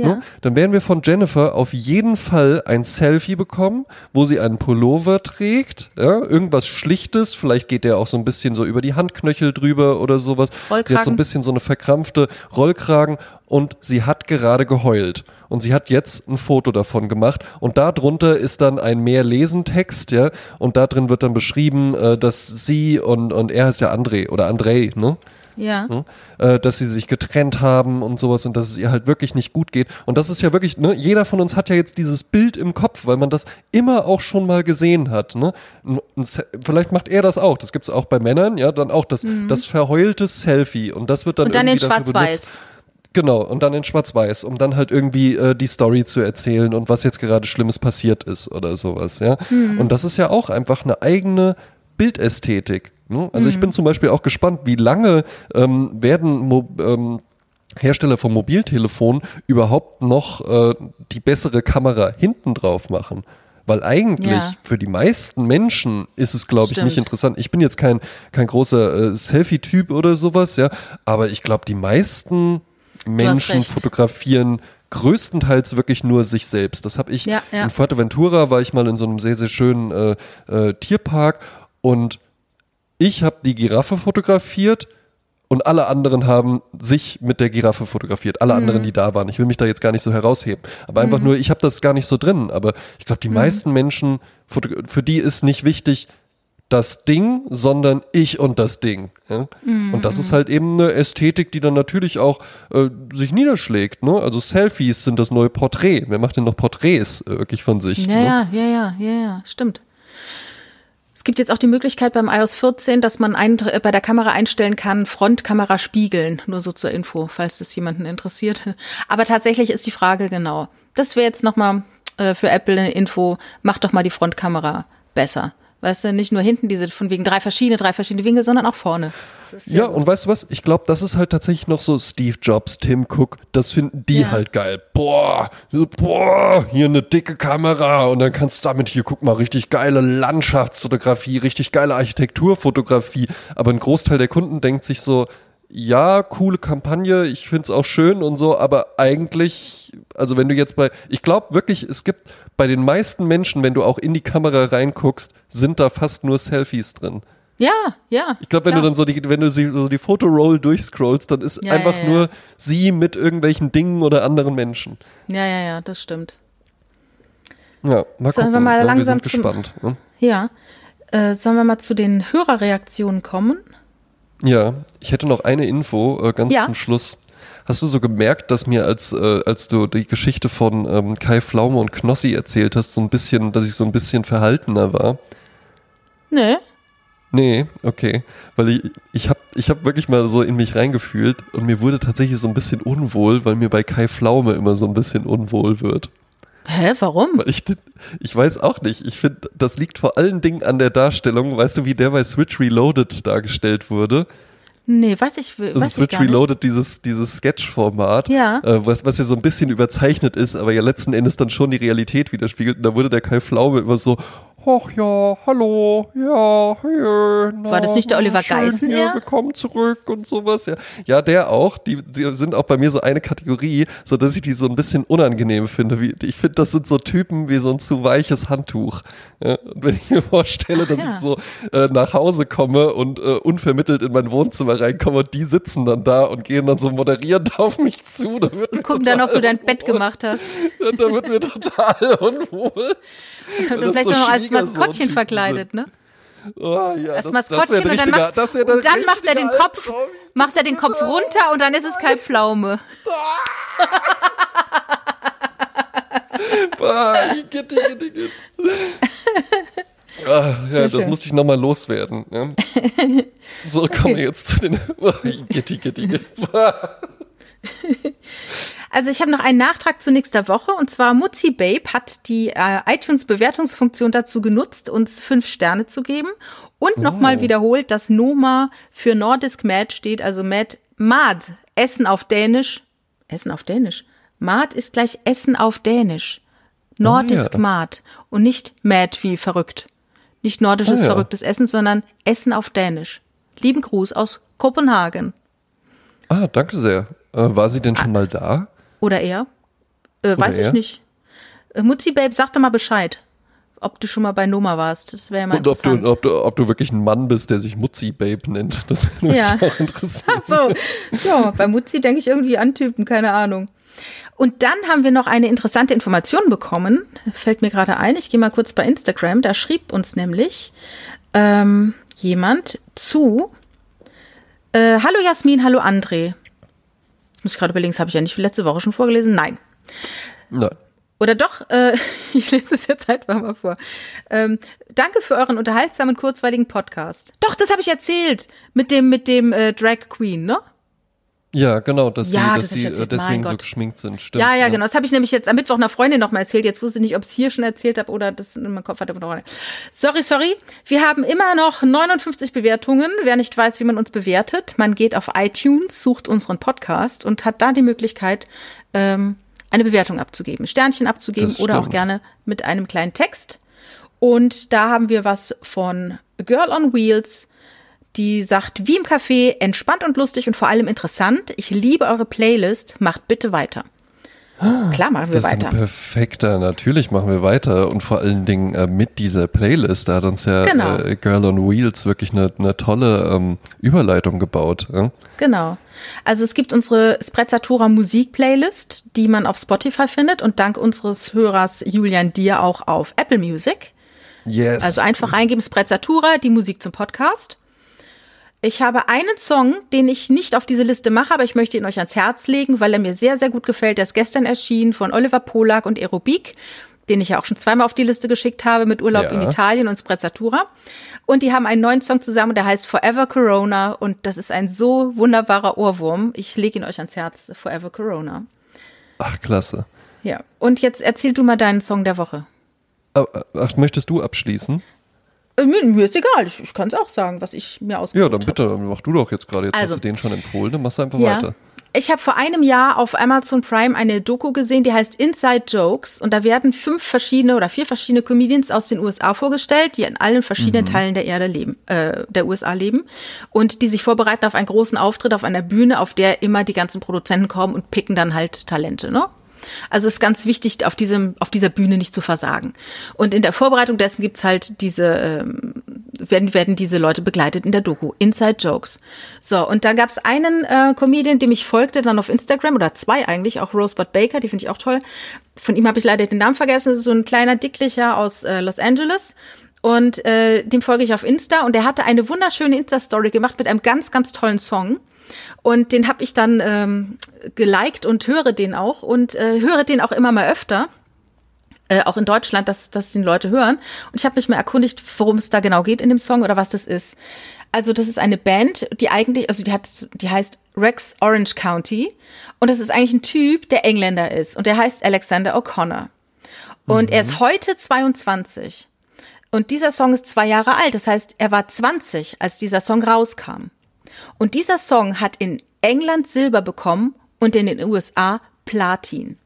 Ne? Dann werden wir von Jennifer auf jeden Fall ein Selfie bekommen, wo sie einen Pullover trägt, ja, irgendwas Schlichtes, vielleicht geht der auch so ein bisschen so über die Handknöchel drüber oder sowas. Sie hat so Rollkragen. ein bisschen so eine verkrampfte Rollkragen und sie hat gerade geheult. Und sie hat jetzt ein Foto davon gemacht und darunter ist dann ein mehr Lesentext, ja, und da drin wird dann beschrieben, äh, dass sie und, und er heißt ja André oder Andrei, ne? Ja. ne? äh, dass sie sich getrennt haben und sowas und dass es ihr halt wirklich nicht gut geht. Und das ist ja wirklich, ne, jeder von uns hat ja jetzt dieses Bild im Kopf, weil man das immer auch schon mal gesehen hat. Ne? Vielleicht macht er das auch, das gibt es auch bei Männern, ja, dann auch das, das verheulte Selfie und das wird dann Mhm. Und dann in irgendwie benutzt. Schwarz-Weiß. Genau, und dann in Schwarz-Weiß, um dann halt irgendwie äh, die Story zu erzählen und was jetzt gerade Schlimmes passiert ist oder sowas, ja. Hm. Und das ist ja auch einfach eine eigene Bildästhetik. Ne? Also Hm. ich bin zum Beispiel auch gespannt, wie lange ähm, werden Mo ähm, Hersteller von Mobiltelefonen überhaupt noch äh, die bessere Kamera hinten drauf machen. Weil eigentlich Ja. für die meisten Menschen ist es, glaube ich, nicht interessant. Ich bin jetzt kein, kein großer äh, Selfie-Typ oder sowas, ja, aber ich glaube, die meisten Menschen fotografieren größtenteils wirklich nur sich selbst. Das habe ich Ja, ja. in Fuerteventura, war ich mal in so einem sehr, sehr schönen äh, äh, Tierpark und ich habe die Giraffe fotografiert und alle anderen haben sich mit der Giraffe fotografiert. Alle anderen, die da waren. Ich will mich da jetzt gar nicht so herausheben. Aber einfach nur, ich habe das gar nicht so drin. Aber ich glaube, die meisten Menschen, für die ist nicht wichtig das Ding, sondern ich und das Ding. Ja? Und das ist halt eben eine Ästhetik, die dann natürlich auch äh, sich niederschlägt. Ne? Also Selfies sind das neue Porträt. Wer macht denn noch Porträts äh, wirklich von sich? Ja, ne? ja, ja, ja, ja, ja, stimmt. Es gibt jetzt auch die Möglichkeit beim iOS 14, dass man ein, äh, bei der Kamera einstellen kann, Frontkamera spiegeln. Nur so zur Info, falls das jemanden interessiert. [laughs] Aber tatsächlich ist die Frage genau. Das wäre jetzt nochmal äh, für Apple eine Info. Macht doch mal die Frontkamera besser. Weißt du, nicht nur hinten diese von wegen drei verschiedene, drei verschiedene Winkel, sondern auch vorne. Ja, und weißt du was? Ich glaube, das ist halt tatsächlich noch so Steve Jobs, Tim Cook, das finden die Ja. halt geil. Boah, boah, hier eine dicke Kamera und dann kannst du damit hier, guck mal, richtig geile Landschaftsfotografie, richtig geile Architekturfotografie. Aber ein Großteil der Kunden denkt sich so, ja, coole Kampagne, ich find's auch schön und so, aber eigentlich, also wenn du jetzt bei, ich glaube wirklich, es gibt bei den meisten Menschen, wenn du auch in die Kamera reinguckst, sind da fast nur Selfies drin. Ja, ja. Ich glaube, wenn klar. du dann so die, wenn du so die Fotoroll durchscrollst, dann ist Ja, einfach ja, ja. nur sie mit irgendwelchen Dingen oder anderen Menschen. Ja, ja, ja, das stimmt. Ja, mal Sollen gucken. wir mal langsam wir sind zum- gespannt. Ne? Ja. Äh, sollen wir mal zu den Hörerreaktionen kommen? Ja, ich hätte noch eine Info äh, ganz Ja. zum Schluss. Hast du so gemerkt, dass mir, als, äh, als du die Geschichte von ähm, Kai Pflaume und Knossi erzählt hast, so ein bisschen, dass ich so ein bisschen verhaltener war? Nö. Nee, okay. Weil ich, ich habe ich hab wirklich mal so in mich reingefühlt und mir wurde tatsächlich so ein bisschen unwohl, weil mir bei Kai Pflaume immer so ein bisschen unwohl wird. Hä, warum? Ich, ich weiß auch nicht. Ich finde, das liegt vor allen Dingen an der Darstellung. Weißt du, wie der bei Switch Reloaded dargestellt wurde? Nee, weiß ich, weiß Das ist ich Switch gar nicht. Reloaded, dieses, dieses Sketch-Format, Ja. äh, was, was ja so ein bisschen überzeichnet ist, aber ja letzten Endes dann schon die Realität widerspiegelt. Und da wurde der Kai Pflaume immer so, ach ja, hallo, ja, hier, na, War das nicht der Oliver Geißen eher? Willkommen zurück und sowas. Ja, ja der auch. Die, die sind auch bei mir so eine Kategorie, so dass ich die so ein bisschen unangenehm finde. Wie, ich finde, das sind so Typen wie so ein zu weiches Handtuch. Ja, und wenn ich mir vorstelle, dass Ja. ich so äh, nach Hause komme und äh, unvermittelt in mein Wohnzimmer reinkomme und die sitzen dann da und gehen dann so moderierend [laughs] auf mich zu. Da wird mir Gucken dann, ob du dein Bett gemacht hast. Ja, da wird mir total [laughs] unwohl. [laughs] Und vielleicht so noch als Maskottchen verkleidet, ne? Oh, ja, Als das, Maskottchen das und dann, macht, das und dann macht er den Kopf, Albtraum. macht er den Kopf runter und dann ist es Kai Pflaume. Ah, Igitt. [laughs] Ah, ja, das musste ich nochmal loswerden. Ja. So, kommen wir jetzt zu den. [laughs] Igitt. Also ich habe noch einen Nachtrag zu nächster Woche und zwar Mutzi Babe hat die äh, iTunes-Bewertungsfunktion dazu genutzt, uns fünf Sterne zu geben und nochmal wiederholt, dass Noma für Nordisk Mad steht, also Mad, Mad, Essen auf Dänisch. Essen auf Dänisch. Mad ist gleich Essen auf Dänisch. Nordisk ja. Mad und nicht Mad wie verrückt. Nicht nordisches Ah, ja. verrücktes Essen, sondern Essen auf Dänisch. Lieben Gruß aus Kopenhagen. Ah, danke sehr. Äh, war sie denn schon mal da? Oder er? Äh, weiß ich er? nicht. Äh, Mutzi Babe, sag doch mal Bescheid, ob du schon mal bei Noma warst. Das wäre ja mal Und ob du, interessant. ob, du, ob du wirklich ein Mann bist, der sich Mutzi Babe nennt. [laughs] Das mich Ja. auch interessieren. so, ja, bei Mutzi denke ich irgendwie an Typen, keine Ahnung. Und dann haben wir noch eine interessante Information bekommen. Fällt mir gerade ein. Ich gehe mal kurz bei Instagram. Da schrieb uns nämlich ähm, jemand zu. Äh, hallo Jasmin, hallo André. Muss ich gerade überlegen, das habe ich ja nicht letzte Woche schon vorgelesen. Nein. Nein. Oder doch, äh, [laughs] ich lese es jetzt einfach mal vor. Ähm, danke für euren unterhaltsamen, kurzweiligen Podcast. Doch, das habe ich erzählt. Mit dem, mit dem äh, Drag Queen, ne? Ja, genau, dass Ja, sie, das dass sie äh, erzählt. deswegen so geschminkt sind. Stimmt. ja, ja, genau. Das habe ich nämlich jetzt am Mittwoch einer Freundin noch mal erzählt. Jetzt wusste ich nicht, ob ich es hier schon erzählt habe oder das in meinem Kopf hatte. Sorry, sorry. Wir haben immer noch 59 Bewertungen. Wer nicht weiß, wie man uns bewertet, man geht auf iTunes, sucht unseren Podcast und hat da die Möglichkeit, ähm, eine Bewertung abzugeben, Sternchen abzugeben oder auch gerne mit einem kleinen Text. Und da haben wir was von Girl on Wheels, die sagt, wie im Café, entspannt und lustig und vor allem interessant. Ich liebe eure Playlist. Macht bitte weiter. Klar machen wir Das ist weiter. ein perfekter, natürlich machen wir weiter und vor allen Dingen äh, mit dieser Playlist, da hat uns ja Genau. äh, Girl on Wheels wirklich eine, eine tolle ähm, Überleitung gebaut. Ja? Genau. Also es gibt unsere Sprezzatura Musik Playlist, die man auf Spotify findet und dank unseres Hörers Julian Dier auch auf Apple Music. Yes. Also einfach eingeben Sprezzatura, die Musik zum Podcast. Ich habe einen Song, den ich nicht auf diese Liste mache, aber ich möchte ihn euch ans Herz legen, weil er mir sehr, sehr gut gefällt. Der ist gestern erschienen von Oliver Polak und Aerobik, den ich ja auch schon zweimal auf die Liste geschickt habe mit Urlaub Ja. in Italien und Sprezzatura. Und die haben einen neuen Song zusammen, der heißt Forever Corona und das ist ein so wunderbarer Ohrwurm. Ich lege ihn euch ans Herz, Forever Corona. Ach, klasse. Ja, und jetzt erzähl du mal deinen Song der Woche. Ach, ach, möchtest du abschließen? Äh, Mir, mir ist egal, ich, ich kann es auch sagen, was ich mir Ja, ausgesucht dann habe. bitte, mach du doch jetzt gerade. Jetzt Also- hast du den schon empfohlen, dann machst du einfach Ja. weiter. Ich habe vor einem Jahr auf Amazon Prime eine Doku gesehen, die heißt Inside Jokes. Und da werden fünf verschiedene oder vier verschiedene Comedians aus den USA vorgestellt, die in allen verschiedenen Teilen der Erde leben, äh, der USA leben. Und die sich vorbereiten auf einen großen Auftritt auf einer Bühne, auf der immer die ganzen Produzenten kommen und picken dann halt Talente, ne? Also es ist ganz wichtig, auf, diesem, auf dieser Bühne nicht zu versagen. Und in der Vorbereitung dessen gibt's halt diese, ähm, werden, werden diese Leute begleitet in der Doku. Inside Jokes. So, und da gab's einen äh, Comedian, dem ich folgte, dann auf Instagram, oder zwei eigentlich, auch Rosebud Baker, die finde ich auch toll. Von ihm habe ich leider den Namen vergessen. Das ist so ein kleiner Dicklicher aus äh, Los Angeles. Und äh, dem folge ich auf Insta und der hatte eine wunderschöne Insta-Story gemacht mit einem ganz, ganz tollen Song. Und den habe ich dann ähm, geliked und höre den auch und äh, höre den auch immer mal öfter. Äh, auch in Deutschland, dass, dass den Leute hören. Und ich habe mich mal erkundigt, worum es da genau geht in dem Song oder was das ist. Also das ist eine Band, die eigentlich, also die hat, die heißt Rex Orange County. Und das ist eigentlich ein Typ, der Engländer ist. Und der heißt Alexander O'Connor. Und er ist heute 22. Und dieser Song ist zwei Jahre alt. Das heißt, er war 20, als dieser Song rauskam. Und dieser Song hat in England Silber bekommen und in den USA Platin.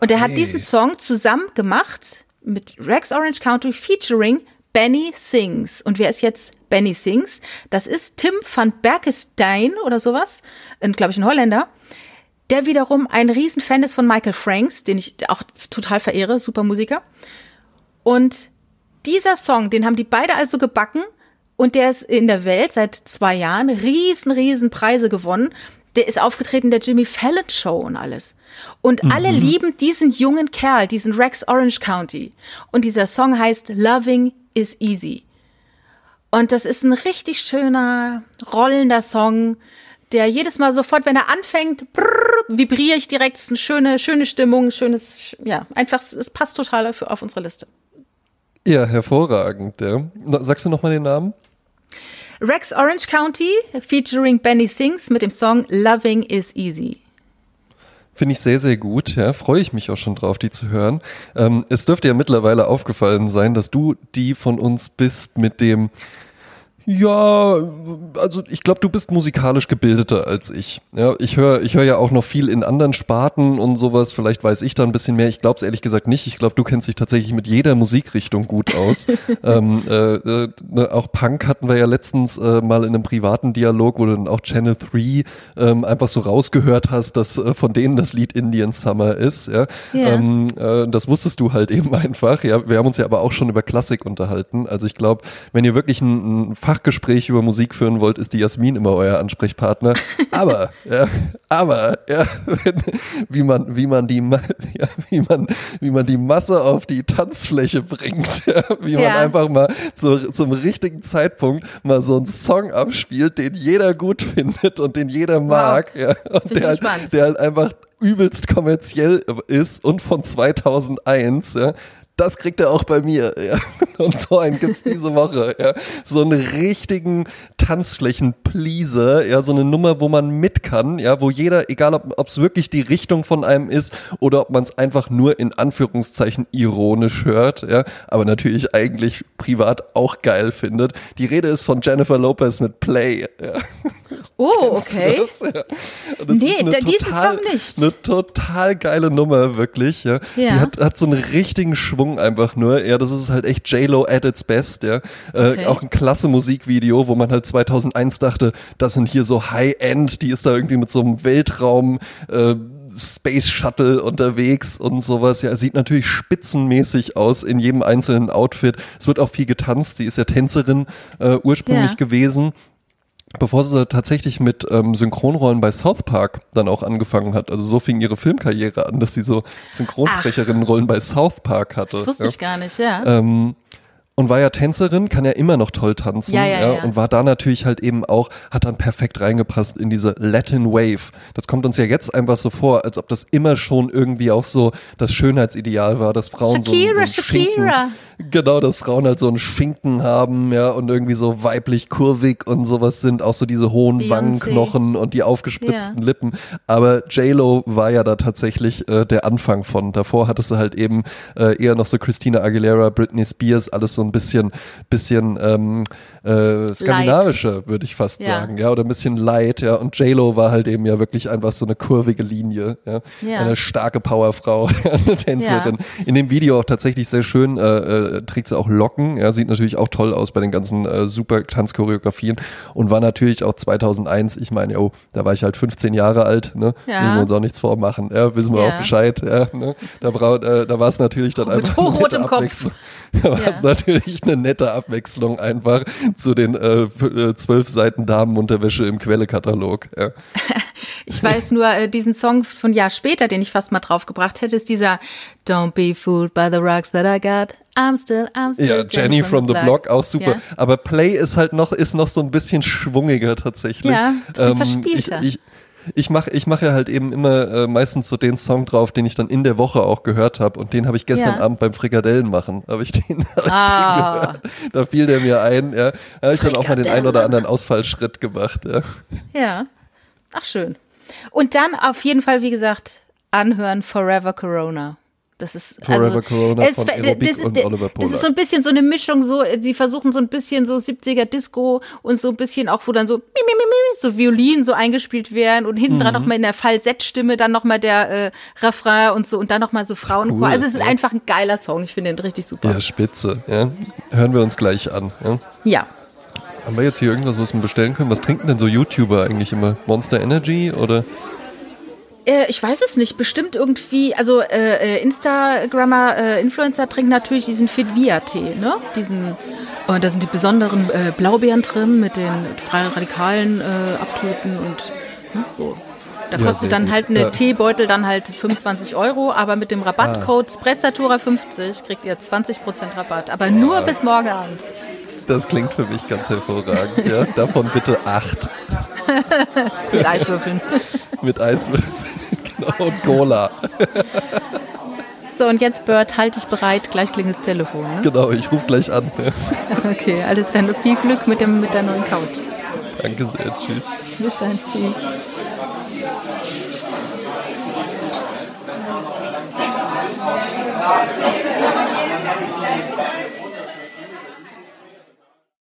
Und er hat diesen Song zusammen gemacht mit Rex Orange County featuring Benny Sings. Und wer ist jetzt Benny Sings? Das ist Tim van Berkestein oder sowas, glaube ich, ein Holländer, der wiederum ein Riesenfan ist von Michael Franks, den ich auch total verehre, super Musiker. Und dieser Song, den haben die beide also gebacken und der ist in der Welt seit zwei Jahren riesen, riesen Preise gewonnen. Der ist aufgetreten in der Jimmy Fallon Show und alles. Und alle lieben diesen jungen Kerl, diesen Rex Orange County. Und dieser Song heißt Loving is Easy. Und das ist ein richtig schöner, rollender Song, der jedes Mal sofort, wenn er anfängt, brrr, vibriere ich direkt. Es ist eine schöne, schöne Stimmung, schönes, ja, einfach, es passt total auf, auf unsere Liste. Ja, hervorragend. Ja. Sagst du nochmal den Namen? Rex Orange County featuring Benny Sings mit dem Song Loving is Easy. Finde ich sehr, sehr gut. Ja, freue ich mich auch schon drauf, die zu hören. Ähm, es dürfte ja mittlerweile aufgefallen sein, dass du die von uns bist mit dem ja, also ich glaube, du bist musikalisch gebildeter als ich. Ja, ich höre ich hör ja auch noch viel in anderen Sparten und sowas. Vielleicht weiß ich da ein bisschen mehr. Ich glaube es ehrlich gesagt nicht. Ich glaube, du kennst dich tatsächlich mit jeder Musikrichtung gut aus. [laughs] ähm, äh, äh, ne, auch Punk hatten wir ja letztens äh, mal in einem privaten Dialog, wo du dann auch Channel 3 ähm, einfach so rausgehört hast, dass äh, von denen das Lied Indian Summer ist. Ja? Ja. Ähm, äh, das wusstest du halt [laughs] eben einfach. Ja, wir haben uns ja aber auch schon über Klassik unterhalten. Also ich glaube, wenn ihr wirklich ein, ein Fachgespräch über Musik führen wollt, ist die Jasmin immer euer Ansprechpartner. Aber, [laughs] ja, aber, ja, wenn, wie man, wie man die, ja, wie man, wie man die Masse auf die Tanzfläche bringt, ja, wie man einfach mal zu, zum richtigen Zeitpunkt mal so einen Song abspielt, den jeder gut findet und den jeder mag, ja, und der halt, der halt einfach übelst kommerziell ist und von 2001, ja, das kriegt er auch bei mir. Ja. [laughs] Und so einen gibt's diese Woche. Ja. So einen richtigen Tanzflächen-Pleaser, ja, so eine Nummer, wo man mit kann, ja, wo jeder, egal ob es wirklich die Richtung von einem ist oder ob man es einfach nur in Anführungszeichen ironisch hört, ja, aber natürlich eigentlich privat auch geil findet. Die Rede ist von Jennifer Lopez mit Play. Ja. [laughs] Oh, okay. Das, ja. Das Nee, ist eine diesen total, Song nicht. Eine total geile Nummer, wirklich. Ja. Die hat, hat so einen richtigen Schwung einfach nur. Ja, das ist halt echt J-Lo at its best. Ja. Äh, Okay. Auch ein klasse Musikvideo, wo man halt 2001 dachte, das sind hier so High-End, die ist da irgendwie mit so einem Weltraum. Äh, Space Shuttle unterwegs und sowas. Ja, sieht natürlich spitzenmäßig aus in jedem einzelnen Outfit. Es wird auch viel getanzt. Sie ist ja Tänzerin äh, ursprünglich Ja. gewesen bevor sie tatsächlich mit ähm, Synchronrollen bei South Park dann auch angefangen hat. Also so fing ihre Filmkarriere an, dass sie so Synchronsprecherinnenrollen bei South Park hatte. Das wusste ja. ich gar nicht, ja. Ähm, und war ja Tänzerin, kann ja immer noch toll tanzen. Ja, ja, ja. Und war da natürlich halt eben auch, hat dann perfekt reingepasst in diese Latin Wave. Das kommt uns ja jetzt einfach so vor, als ob das immer schon irgendwie auch so das Schönheitsideal war, dass Frauen so, Shakira, so Schinken, Shakira. Genau, dass Frauen halt so einen Schinken haben, ja, und irgendwie so weiblich kurvig und sowas sind, auch so diese hohen Beyoncé. Wangenknochen und die aufgespritzten Ja. Lippen. Aber J-Lo war ja da tatsächlich äh, der Anfang von. Davor hattest du halt eben äh, eher noch so Christina Aguilera, Britney Spears, alles so ein bisschen, bisschen ähm, äh, skandinavischer, würde ich fast Ja. sagen, ja, oder ein bisschen light, ja. Und J-Lo war halt eben ja wirklich einfach so eine kurvige Linie, ja. Ja. Eine starke Powerfrau, [laughs] eine Tänzerin. In dem Video auch tatsächlich sehr schön, äh, äh, trägt sie auch Locken, ja, sieht natürlich auch toll aus bei den ganzen äh, super Tanzchoreografien und war natürlich auch 2001, ich meine, oh, da war ich halt 15 Jahre alt, ne, Ja. müssen wir uns auch nichts vormachen, ja, wissen wir Ja. auch Bescheid, ja, ne, da, äh, da war es natürlich dann einfach eine nette hochrotem Kopf. Abwechslung. [laughs] Da war es Ja. natürlich eine nette Abwechslung einfach zu den äh, äh, zwölf Seiten Damenunterwäsche im Quellekatalog, ja. [laughs] Ich weiß nur, äh, diesen Song von Jahr später, den ich fast mal draufgebracht hätte, ist dieser Don't be fooled by the rocks that I got. I'm still, I'm still Ja, Jenny from the Block, auch super. Ja. Aber Play ist halt noch, ist noch so ein bisschen schwungiger tatsächlich. Ja, ein bisschen verspielter. Ich, ich, ich mache ich mach ja halt eben immer äh, meistens so den Song drauf, den ich dann in der Woche auch gehört habe. Und den habe ich gestern Ja. Abend beim Frikadellen machen. Habe ich den, [laughs] hab ich Ah. den gehört. Da fiel der mir ein. Ja. Da habe ich dann auch mal den einen oder anderen Ausfallschritt gemacht. Ja. Ja. Ach, schön. Und dann auf jeden Fall, wie gesagt, anhören Forever Corona. Das ist Forever also, Corona es- von das ist, und Oliver Das ist so ein bisschen so eine Mischung, so, sie versuchen so ein bisschen so 70er Disco und so ein bisschen auch, wo dann so, mi, mi, mi, mi, so Violinen so eingespielt werden und hinten Mhm. dran nochmal in der Falsettstimme dann nochmal der äh, Refrain und so und dann nochmal so Frauenchor. cool, also es ist ja. einfach ein geiler Song. Ich finde den richtig super. ja, spitze. Ja. Hören wir uns gleich an. Ja. ja. Haben wir jetzt hier irgendwas, was wir bestellen können? Was trinken denn so YouTuber eigentlich immer? Monster Energy oder? Äh, ich weiß es nicht. Bestimmt irgendwie, also äh, äh, Instagrammer, äh, Influencer trinken natürlich diesen Fit-Via-Tee, ne? Diesen, und da sind die besonderen äh, Blaubeeren drin mit den freien Radikalen äh, Abtöten und ne, so. Da Ja, kostet dann halt eine Ja. Teebeutel dann halt 25 Euro, aber mit dem Rabattcode Sprezzatura50 kriegt ihr 20% Rabatt. Aber nur bis morgen Abend. Das klingt für mich ganz hervorragend. Ja. Davon bitte acht. [laughs] Mit Eiswürfeln. Mit Eiswürfeln, [laughs] genau. Und Cola. So, und jetzt, Bert, halte dich bereit. Gleich klingt das Telefon. Ne? Genau, ich rufe gleich an. [laughs] Okay, alles dann. Viel Glück mit, dem, mit der neuen Couch. Danke sehr. Tschüss. Bis dann. Tschüss.